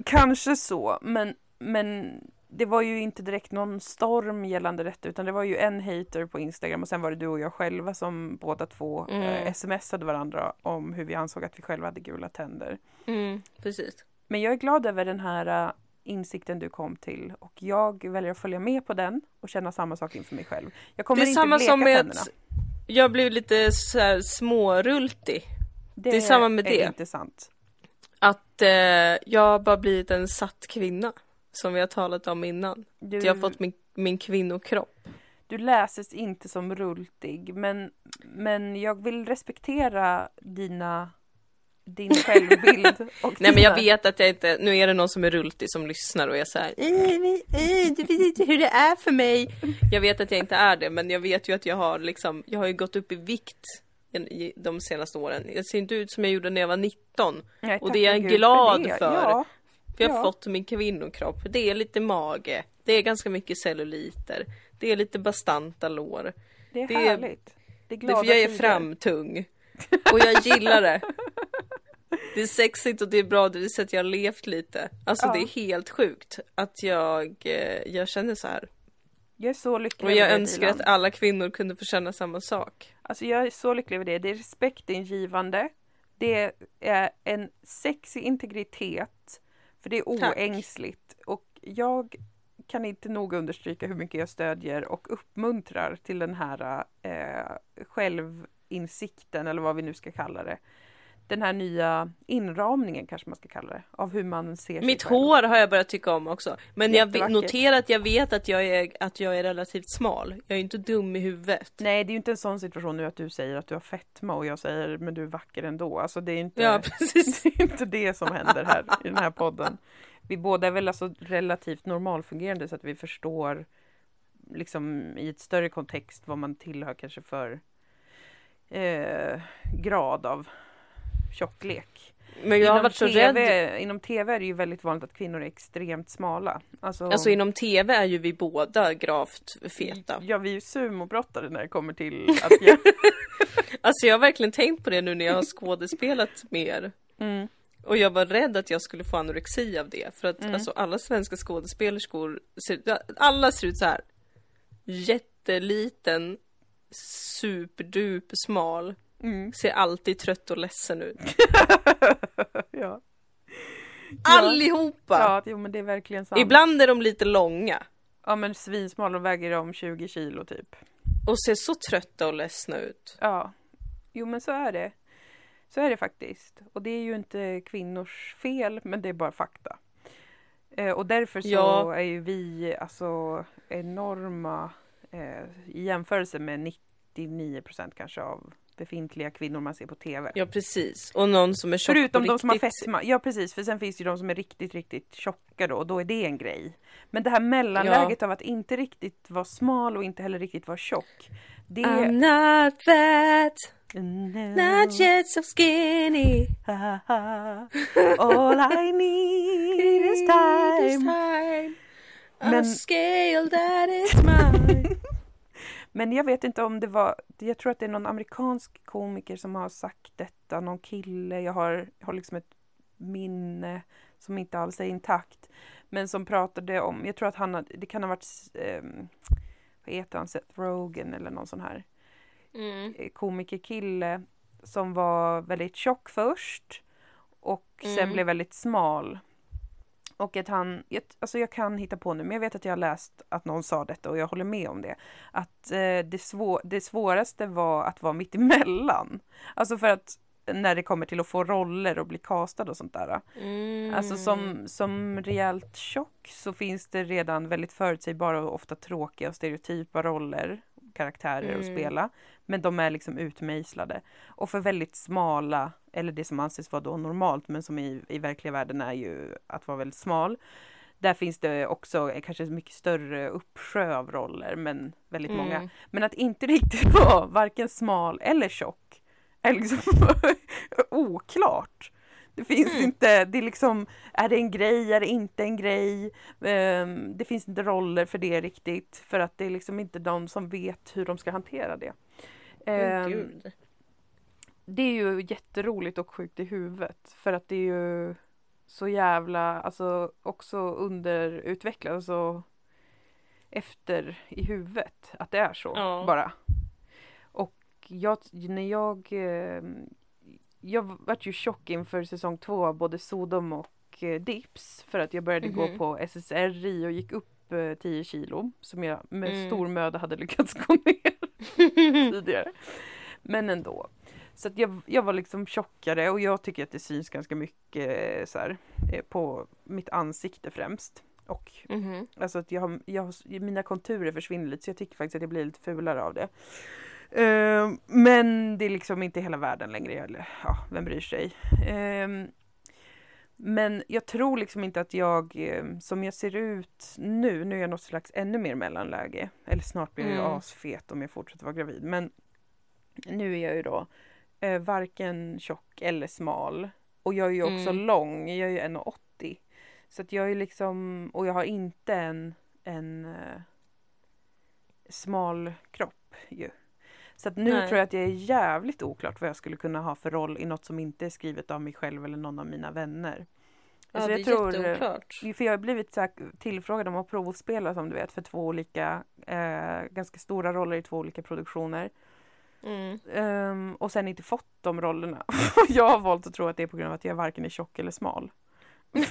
A: Kanske så, men, men det var ju inte direkt någon storm gällande detta utan det var ju en hater på Instagram och sen var det du och jag själva som båda två
B: Mm.
A: eh, smsade varandra om hur vi ansåg att vi själva hade gula tänder.
B: Mm, precis.
A: Men jag är glad över den här eh, insikten du kom till och jag väljer att följa med på den och känna samma sak inför mig själv. Jag kommer
B: Det är
A: inte
B: samma
A: bleka
B: som med
A: tänderna.
B: att jag blev lite så här smårultig. det är samma med det.
A: är inte sant.
B: Att eh, jag bara blivit en satt kvinna. Som vi har talat om innan.
A: Du,
B: jag har fått min, min kvinnokropp.
A: du läses inte som rultig men, men jag vill respektera dina din självbild. Och
B: Nej men
A: dina-
B: jag vet att jag inte, nu är det någon som är rultig som lyssnar och jag säger du vet inte hur det är för mig. Jag vet att jag inte är det men jag vet ju att jag har liksom, jag har ju gått upp i vikt de senaste åren. Jag ser inte ut som jag gjorde när jag var 19.
A: Nej,
B: och det är jag glad
A: det.
B: för.
A: Ja,
B: För jag har
A: Ja.
B: fått min kvinnokropp. Det är lite mage. Det är ganska mycket celluliter. Det är lite bastanta lår.
A: det är
B: Det är-
A: härligt. Det är
B: Det är
A: glada
B: för jag är
A: tider.
B: framtung. Och jag gillar det. Det är sexigt och det är bra, det så att jag har levt lite. Alltså
A: Ja.
B: det är helt sjukt att jag, eh, jag känner så här.
A: Jag är så lycklig
B: Och
A: över
B: jag
A: det,
B: önskar
A: Dilan.
B: att alla kvinnor kunde få känna samma sak.
A: Alltså jag är så lycklig över det. Det är respektingivande. Det är en sexig integritet. För det är
B: Tack.
A: oängsligt. Och jag kan inte nog understryka hur mycket jag stödjer och uppmuntrar till den här eh, självinsikten eller vad vi nu ska kalla det. Den här nya inramningen kanske man ska kalla det. Av hur man ser sig
B: Mitt
A: själv.
B: hår har jag börjat tycka om också. Men jag noterar att jag vet att jag, är, att jag är relativt smal. Jag är inte dum i huvudet.
A: Nej, det är ju inte en sån situation nu att du säger att du har fetma och jag säger men du är vacker ändå. Alltså det är inte,
B: Ja precis.
A: det är inte det som händer här i den här podden. Vi båda är väl alltså relativt normalfungerande så att vi förstår liksom i ett större kontext vad man tillhör kanske för eh, grad av tjocklek.
B: Men jag har
A: inom,
B: varit så
A: TV,
B: rädd.
A: inom TV är det ju väldigt vanligt att kvinnor är extremt smala. Alltså,
B: Alltså inom TV är ju vi båda gravt feta.
A: Ja, vi är ju sumobrottare när det kommer till att jag...
B: Alltså jag har verkligen tänkt på det nu när jag har skådespelat mer.
A: mm.
B: Och jag var rädd att jag skulle få anorexi av det. För att
A: Mm.
B: alltså alla svenska skådespelerskor, ser, alla ser ut så här jätteliten, superdup smal.
A: Mm.
B: Ser alltid trött och ledsen ut.
A: ja.
B: Allihopa!
A: ja, jo, men det är verkligen sant.
B: Ibland är de lite långa.
A: Ja, men svinsmal och väger de 20 kilo typ.
B: Och ser så trötta och ledsna ut.
A: Ja, jo men så är det. Så är det faktiskt. Och det är ju inte kvinnors fel, men det är bara fakta. Eh, och därför så
B: Ja.
A: är ju vi alltså enorma eh, i jämförelse med 99 procent kanske av befintliga kvinnor man ser på TV.
B: Ja precis. Och någon som är tjock
A: Förutom de som har fetma. Ja precis, för sen finns det ju de som är riktigt, riktigt tjocka då och då är det en grej. Men det här mellanläget av att inte riktigt vara smal och inte heller riktigt vara tjock. Det
B: I'm not fat,
A: No.
B: not yet so skinny.
A: All I need is time.
B: A
A: Men-
B: scale that is mine.
A: Men jag vet inte om det var, jag tror att det är någon amerikansk komiker som har sagt detta, någon kille, jag har, jag har liksom ett minne som inte alls är intakt. Men som pratade om, jag tror att han, det kan ha varit, um, vad heter han, Seth Rogen eller någon sån här
B: Mm.
A: eh, komikerkille som var väldigt tjock först och sen
B: Mm.
A: blev väldigt smal. Och att han, jag, alltså jag kan hitta på nu, men jag vet att jag har läst att någon sa detta och jag håller med om det. Att eh, det, svå, det svåraste var att vara mitt emellan. Alltså för att när det kommer till att få roller och bli castad och sånt där.
B: Mm.
A: Alltså som, som rejält tjock så finns det redan väldigt förutsägbara och ofta tråkiga och stereotypa roller, karaktärer att
B: Mm.
A: spela. Men de är liksom utmejslade. Och för väldigt smala, eller det som anses vara då normalt, men som i, i verkliga världen är ju att vara väldigt smal. Där finns det också eh, kanske mycket större uppsjö av roller, men väldigt många.
B: Mm.
A: Men att inte riktigt vara varken smal eller tjock är liksom oklart. Det finns
B: Mm.
A: inte, det är liksom, är det en grej, är det inte en grej? Ehm, det finns inte roller för det riktigt, för att det är liksom inte de som vet hur de ska hantera det. Ehm,
B: gud.
A: det är ju jätteroligt och sjukt i huvudet, för att det är ju så jävla, alltså också underutvecklat, alltså efter i huvudet, att det är så
B: Ja.
A: bara. Och jag, när jag, eh, jag vart ju tjock inför säsong två av både Sodom och eh, Dips för att jag började gå
B: Mhm.
A: på SSRI och gick upp eh, 10 kilo som jag med
B: Mm.
A: stor möda hade lyckats gå ner tidigare. Men ändå. Så att jag, jag var liksom tjockare och jag tycker att det syns ganska mycket eh, så här, eh, på mitt ansikte främst. Och
B: Mhm.
A: Alltså att jag jag mina konturer försvinner lite så jag tycker faktiskt att jag blir lite fulare av det. Eh, men det är liksom inte hela världen längre. Eller, ja, vem bryr sig? Eh, men jag tror liksom inte att jag, eh, som jag ser ut nu, nu är jag något slags ännu mer mellanläge. Eller snart blir jag
B: Mm.
A: asfet om jag fortsätter vara gravid. Men nu är jag ju då eh, varken tjock eller smal. Och jag är ju också
B: Mm.
A: lång, jag är ju 1,80. Så att jag är liksom, och jag har inte en, en smal kropp ju. Så att nu
B: Nej.
A: tror jag att det är jävligt oklart vad jag skulle kunna ha för roll i något som inte är skrivet av mig själv eller någon av mina vänner.
B: Ja,
A: Alltså,
B: det är
A: jag tror-
B: jätteoklart.
A: För jag har blivit så här tillfrågad om att provspela som du vet för två olika, eh, ganska stora roller i två olika produktioner.
B: Mm.
A: Ehm, och sen inte fått de rollerna. Jag har valt att tro att det är på grund av att jag varken är tjock eller smal.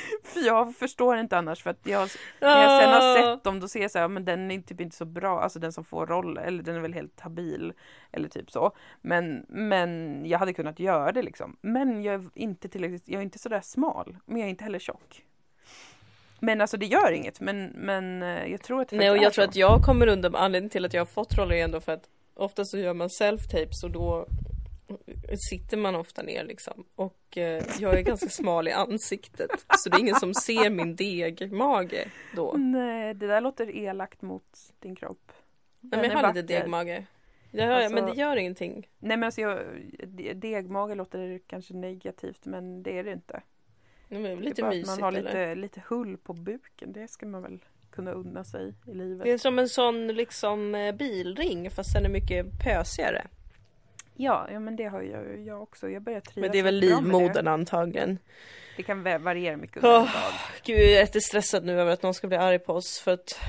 A: för jag förstår inte annars för att jag, när jag sen har sett dem då ser jag så här, men den är typ inte så bra, alltså den som får roll, eller den är väl helt habil. Eller typ så. Men, men jag hade kunnat göra det liksom. Men jag är inte tillräckligt, jag är inte sådär smal, men jag är inte heller tjock. Men alltså det gör inget, men, men eh, jag tror att det
B: Nej och jag tror
A: så.
B: att jag kommer undan anledningen till att jag har fått roller är ändå för att ofta så gör man self-tapes och då sitter man ofta ner liksom. Och eh, jag är ganska smal i ansiktet. Så det är ingen som ser min degmage då.
A: Nej, det där låter elakt mot din kropp.
B: Nej, men
A: Den
B: jag har lite degmage. Det hör jag, men
A: Alltså-
B: det gör ingenting.
A: Nej men alltså jag, de- degmage låter kanske negativt men det är det inte.
B: Det
A: Det är
B: lite
A: att
B: mysigt
A: man har
B: eller?
A: lite, lite hull på buken. Det ska man väl kunna unna sig i livet.
B: Det är som en sån liksom eh, bilring fast den är mycket pösigare.
A: Ja, ja men det har jag, jag också. Jag börjar trivas
B: Men det är väl livmodern antagligen.
A: det kan va- variera mycket under en dag.
B: Gud, jag är jättestressad nu över att någon ska bli arg på oss för att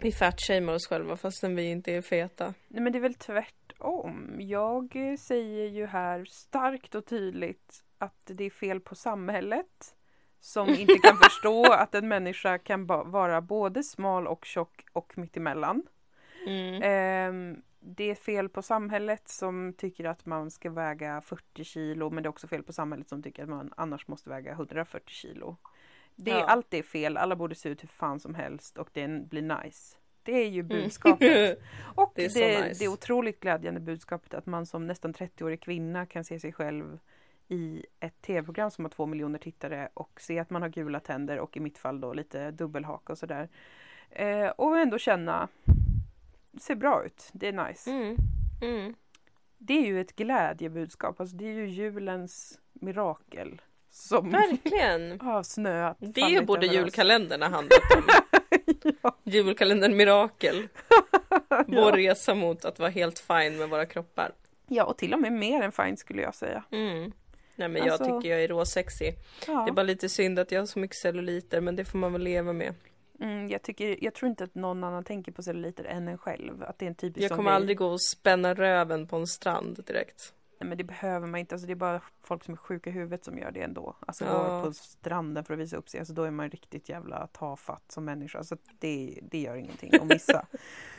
B: vi fatshamear oss själva fastän vi inte är feta.
A: Nej men det är väl tvärtom. Jag säger ju här starkt och tydligt att det är fel på samhället som inte kan förstå att en människa kan vara både smal och tjock och mittemellan.
B: Mm.
A: Ehm, det är fel på samhället som tycker att man ska väga 40 kilo men det är också fel på samhället som tycker att man annars måste väga 140 kilo. Det,
B: Ja.
A: Allt är fel, alla borde se ut hur fan som helst och det blir nice. Det är ju budskapet. Och
B: Det är
A: det, det,
B: nice.
A: är otroligt glädjande budskapet att man som nästan 30-årig kvinna kan se sig själv i ett tv-program som har två miljoner tittare och se att man har gula tänder och i mitt fall då lite dubbelhaka och sådär. Eh, och ändå känna, ser bra ut, det är nice.
B: Mm. Mm.
A: Det är ju ett glädjebudskap, alltså det är ju julens mirakel som
B: Verkligen!
A: har snöat.
B: Det borde julkalendern ha handlat om. Julkalendern Mirakel. Vår resa mot att vara helt fine med våra kroppar.
A: Ja, och till och med mer än fine skulle jag säga.
B: Mm. Nej men
A: Alltså-
B: jag tycker jag är råsexig.
A: Ja.
B: Det är bara lite synd att jag har så mycket celluliter men det får man väl leva med.
A: Mm, jag, tycker, jag tror inte att någon annan tänker på celluliter än en själv. Att det är en typisk
B: Jag kommer
A: grej.
B: aldrig gå och spänna röven på en strand direkt.
A: Nej, men det behöver man inte. Alltså, det är bara folk som är sjuka i huvudet som gör det ändå. Alltså
B: Ja.
A: går på stranden för att visa upp sig. Alltså, då är man riktigt jävla tafatt som människa. Så det, det gör ingenting att missa.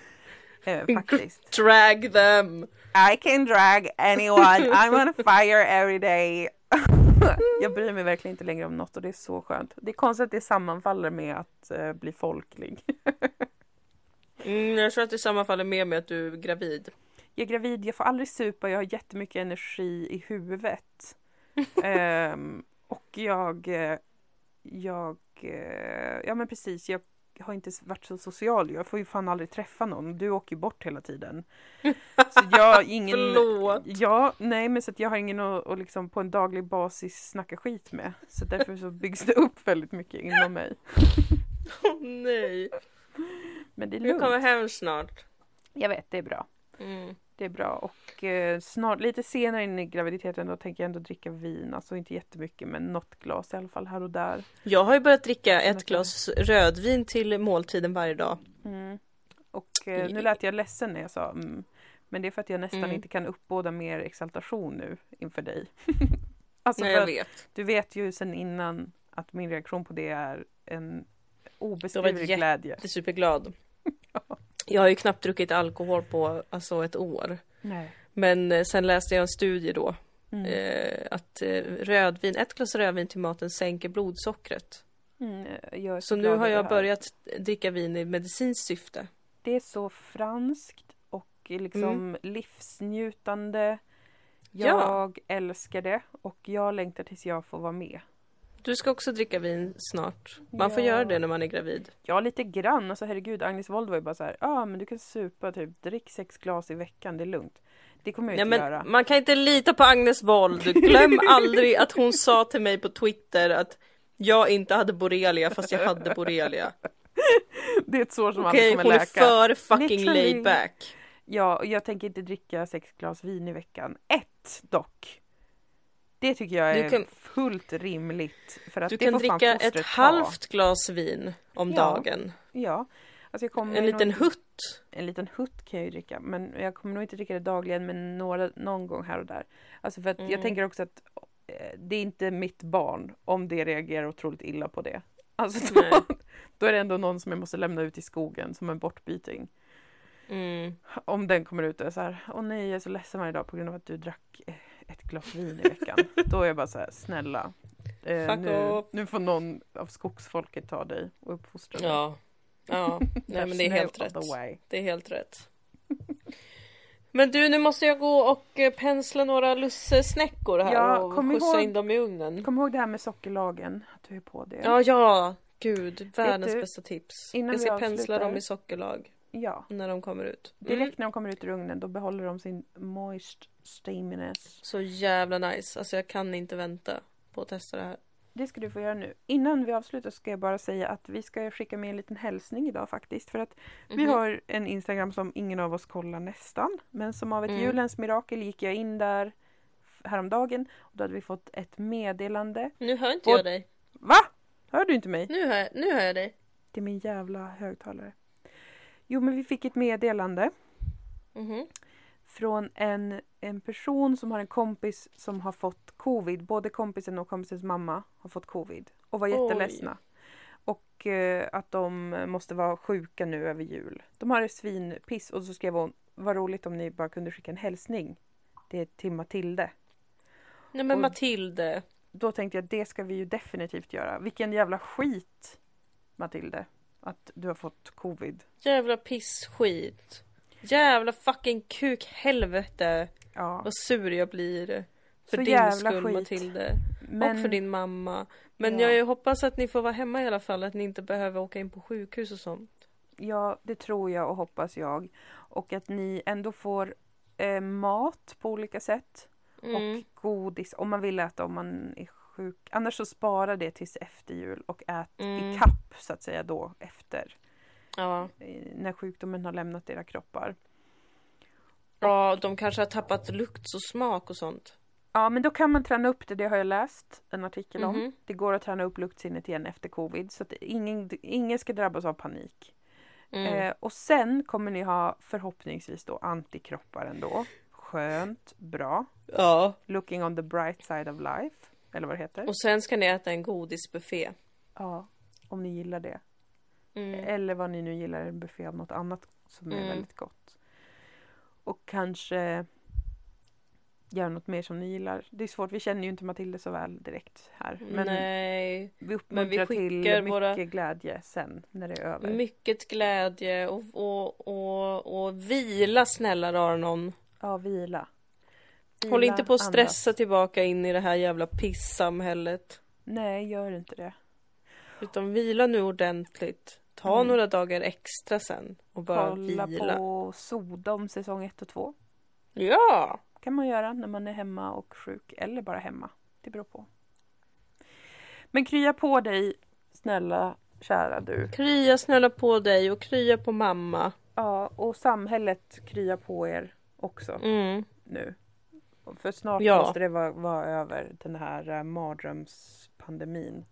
A: eh, faktiskt.
B: Drag them!
A: I can drag anyone. I'm on fire every day. jag bryr mig verkligen inte längre om något och det är så skönt. Det är konstigt att det sammanfaller med att eh, bli folklig.
B: Mm, jag tror att det sammanfaller mer med att du är gravid.
A: Jag är gravid, jag får aldrig supa, jag har jättemycket energi i huvudet. Ehm, och jag, eh, jag, eh, ja men precis, jag har inte varit så social. Jag får ju fan aldrig träffa någon. Du åker ju bort hela tiden. Så jag ingen...
B: Förlåt!
A: Ja, nej men så att jag har ingen att, att liksom på en daglig basis snacka skit med. Så därför så byggs det upp väldigt mycket inom mig.
B: Åh nej!
A: Men det är
B: Du
A: lugnt.
B: kommer hem snart.
A: Jag vet, det är bra.
B: Mm.
A: Det är bra och eh, snart, lite senare in i graviditeten då tänker jag ändå dricka vin. Alltså inte jättemycket men något glas i alla fall här och där.
B: Jag har ju börjat dricka ett glas rödvin till måltiden varje dag.
A: Mm. Och eh, nu lät jag ledsen när jag sa mm. Men det är för att jag nästan
B: Mm.
A: inte kan uppbåda mer exaltation nu inför dig. alltså
B: Nej, jag vet.
A: du vet ju sen innan att min reaktion på det är en obeskrivlig
B: var
A: glädje.
B: Jag är superglad. Jag har ju knappt druckit alkohol på alltså ett år.
A: Nej.
B: Men eh, sen läste jag en studie då.
A: Mm.
B: Eh, att eh, rödvin, ett glas rödvin till maten sänker blodsockret.
A: Mm, är
B: Så nu har jag börjat dricka vin i medicinskt syfte.
A: Det är så franskt och liksom livsnjutande.
B: Ja.
A: Jag älskar det och jag längtar tills jag får vara med.
B: Du ska också dricka vin snart. Man får
A: Ja.
B: göra det när man är gravid.
A: Ja, lite grann. Alltså herregud, Agnes Wold var ju bara så här, ja ah, men du kan supa typ, drick sex glas i veckan, det är lugnt. Det kommer jag
B: Nej,
A: inte
B: men
A: göra.
B: man kan inte lita på Agnes Wold. Glöm aldrig att hon sa till mig på Twitter att jag inte hade borrelia fast jag hade borrelia.
A: Det är ett sår som
B: Okej,
A: aldrig
B: hon
A: kommer
B: är
A: läka.
B: för fucking
A: Literally.
B: laid back.
A: Ja, och jag tänker inte dricka sex glas vin i veckan. Ett dock. Det tycker jag är
B: kan-
A: fullt rimligt. För att
B: Du kan dricka ett halvt glas vin om
A: Ja.
B: dagen.
A: Ja. Alltså
B: En liten
A: nog...
B: hutt.
A: En liten hutt kan jag ju dricka. Men jag kommer nog inte dricka det dagligen. Men några, någon gång här och där. Alltså för att
B: Mm.
A: jag tänker också att eh, det är inte mitt barn om det reagerar otroligt illa på det. Alltså då, då är det ändå någon som jag måste lämna ut i skogen som en bortbyting.
B: Mm.
A: Om den kommer ut och är så här, åh nej jag är så ledsen varje dag på grund av att du drack eh, ett glas vin i veckan. Då är jag bara så här, snälla. Eh, nu, nu får någon av skogsfolket ta dig och uppfostra dig.
B: Ja. Ja, nej men det är helt rätt. Det är helt rätt. Men du, nu måste jag gå och eh, pensla några lussesnäckor här
A: Ja,
B: och
A: kom
B: skjutsa
A: ihåg-
B: in dem i ugnen.
A: Kom ihåg det här med sockerlagen, att du är på det.
B: Ja, ja, gud, världens
A: du,
B: bästa tips. Jag ska pensla dem i sockerlag.
A: Ja,
B: när de kommer ut.
A: direkt
B: Mm.
A: när de kommer ut ur ugnen då behåller de sin moist steaminess.
B: Så jävla nice. Alltså jag kan inte vänta på att testa det här.
A: Det ska du få göra nu. Innan vi avslutar ska jag bara säga att vi ska skicka med en liten hälsning idag faktiskt. För att vi
B: Mhm.
A: har en Instagram som ingen av oss kollar nästan. Men som av ett
B: Mm.
A: julens mirakel gick jag in där häromdagen. Och då hade vi fått ett meddelande.
B: Nu hör inte
A: Och-
B: jag dig.
A: Va? Hör du inte mig?
B: Nu hör, nu hör jag dig.
A: Det är min jävla högtalare. Jo men vi fick ett meddelande
B: Mhm.
A: från en, en person som har en kompis som har fått covid. Både kompisen och kompisens mamma har fått covid och var
B: Oj.
A: jätteledsna. Och eh, att de måste vara sjuka nu över jul. De har det svinpiss och så skrev hon vad roligt om ni bara kunde skicka en hälsning. Det är till Matilde.
B: Nej men
A: Och-
B: Matilde.
A: Då tänkte jag det ska vi ju definitivt göra. Vilken jävla skit Matilde. Att du har fått covid.
B: Jävla pissskit. Jävla fucking kuk helvete.
A: Ja.
B: Vad sur jag blir. För
A: Så
B: din skull
A: skit.
B: Matilde.
A: Men
B: Och för din mamma. Men
A: Ja.
B: jag hoppas att ni får vara hemma i alla fall. Att ni inte behöver åka in på sjukhus och sånt.
A: Ja, det tror jag och hoppas jag. Och att ni ändå får eh, mat på olika sätt.
B: Mm.
A: Och godis om man vill äta om man är sjuk. Annars så spara det tills efter jul och ät
B: Mm.
A: i kapp så att säga då efter.
B: Ja.
A: När sjukdomen har lämnat era kroppar.
B: ja, de kanske har tappat lukt och smak och sånt.
A: Ja, men då kan man träna upp det. Det har jag läst en artikel om.
B: Mhm.
A: Det går att träna upp luktsinnet igen efter covid. Så att ingen, ingen ska drabbas av panik.
B: Mm.
A: Eh, och sen kommer ni ha förhoppningsvis då antikroppar ändå. Skönt, bra.
B: Ja.
A: Looking on the bright side of life. Eller vad det heter.
B: Och sen ska ni äta en godisbuffé.
A: Ja, om ni gillar det.
B: Mm.
A: Eller vad ni nu gillar, en buffé av något annat som är
B: Mm.
A: väldigt gott. Och kanske göra något mer som ni gillar. Det är svårt, vi känner ju inte Matilda så väl direkt här. Men
B: Nej.
A: vi uppmuntrar till
B: skickar
A: mycket
B: våra-
A: glädje sen när det är över.
B: Mycket glädje och, och, och, och vila snälla Arnon.
A: Ja, vila.
B: Håll inte på att stressa
A: andas.
B: tillbaka in i det här jävla pissamhället.
A: Nej, gör inte det.
B: Utan vila nu ordentligt. Ta
A: Mm.
B: några dagar extra sen och bara
A: Kolla
B: vila.
A: på Sodom säsong 1 och 2.
B: Ja!
A: kan man göra när man är hemma och sjuk eller bara hemma. Det beror på. Men krya på dig, snälla kära du.
B: Krya snälla på dig och krya på mamma.
A: Ja, och samhället krya på er också
B: Mm.
A: nu. För snart
B: Ja.
A: måste det vara, vara över den här uh, mardrömspandemin.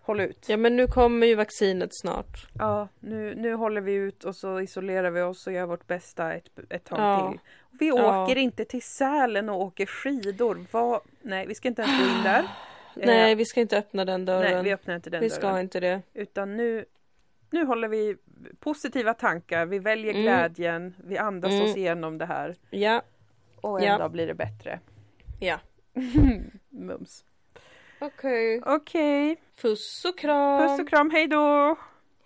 A: Håll ut.
B: Ja men nu kommer ju vaccinet snart.
A: Ja, nu, nu håller vi ut och så isolerar vi oss och gör vårt bästa ett, ett tag
B: Ja.
A: till. Vi
B: Ja.
A: åker inte till Sälen och åker skidor. Vad? Nej, vi ska inte ens gå in där.
B: Nej
A: Eh,
B: vi ska inte öppna den dörren.
A: nej, vi öppnar inte den
B: vi
A: dörren.
B: ska inte det.
A: Utan nu, nu håller vi positiva tankar, vi väljer
B: Mm.
A: glädjen, vi andas
B: Mm.
A: oss igenom det här
B: Ja,
A: och en
B: Ja.
A: dag blir det bättre.
B: ja.
A: Mums.
B: Okej.
A: Okej,
B: Puss och kram.
A: puss och kram, hej då!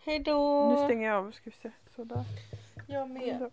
B: Hej då.
A: Nu stänger jag av, ska vi se. Sådär.
B: Jag med.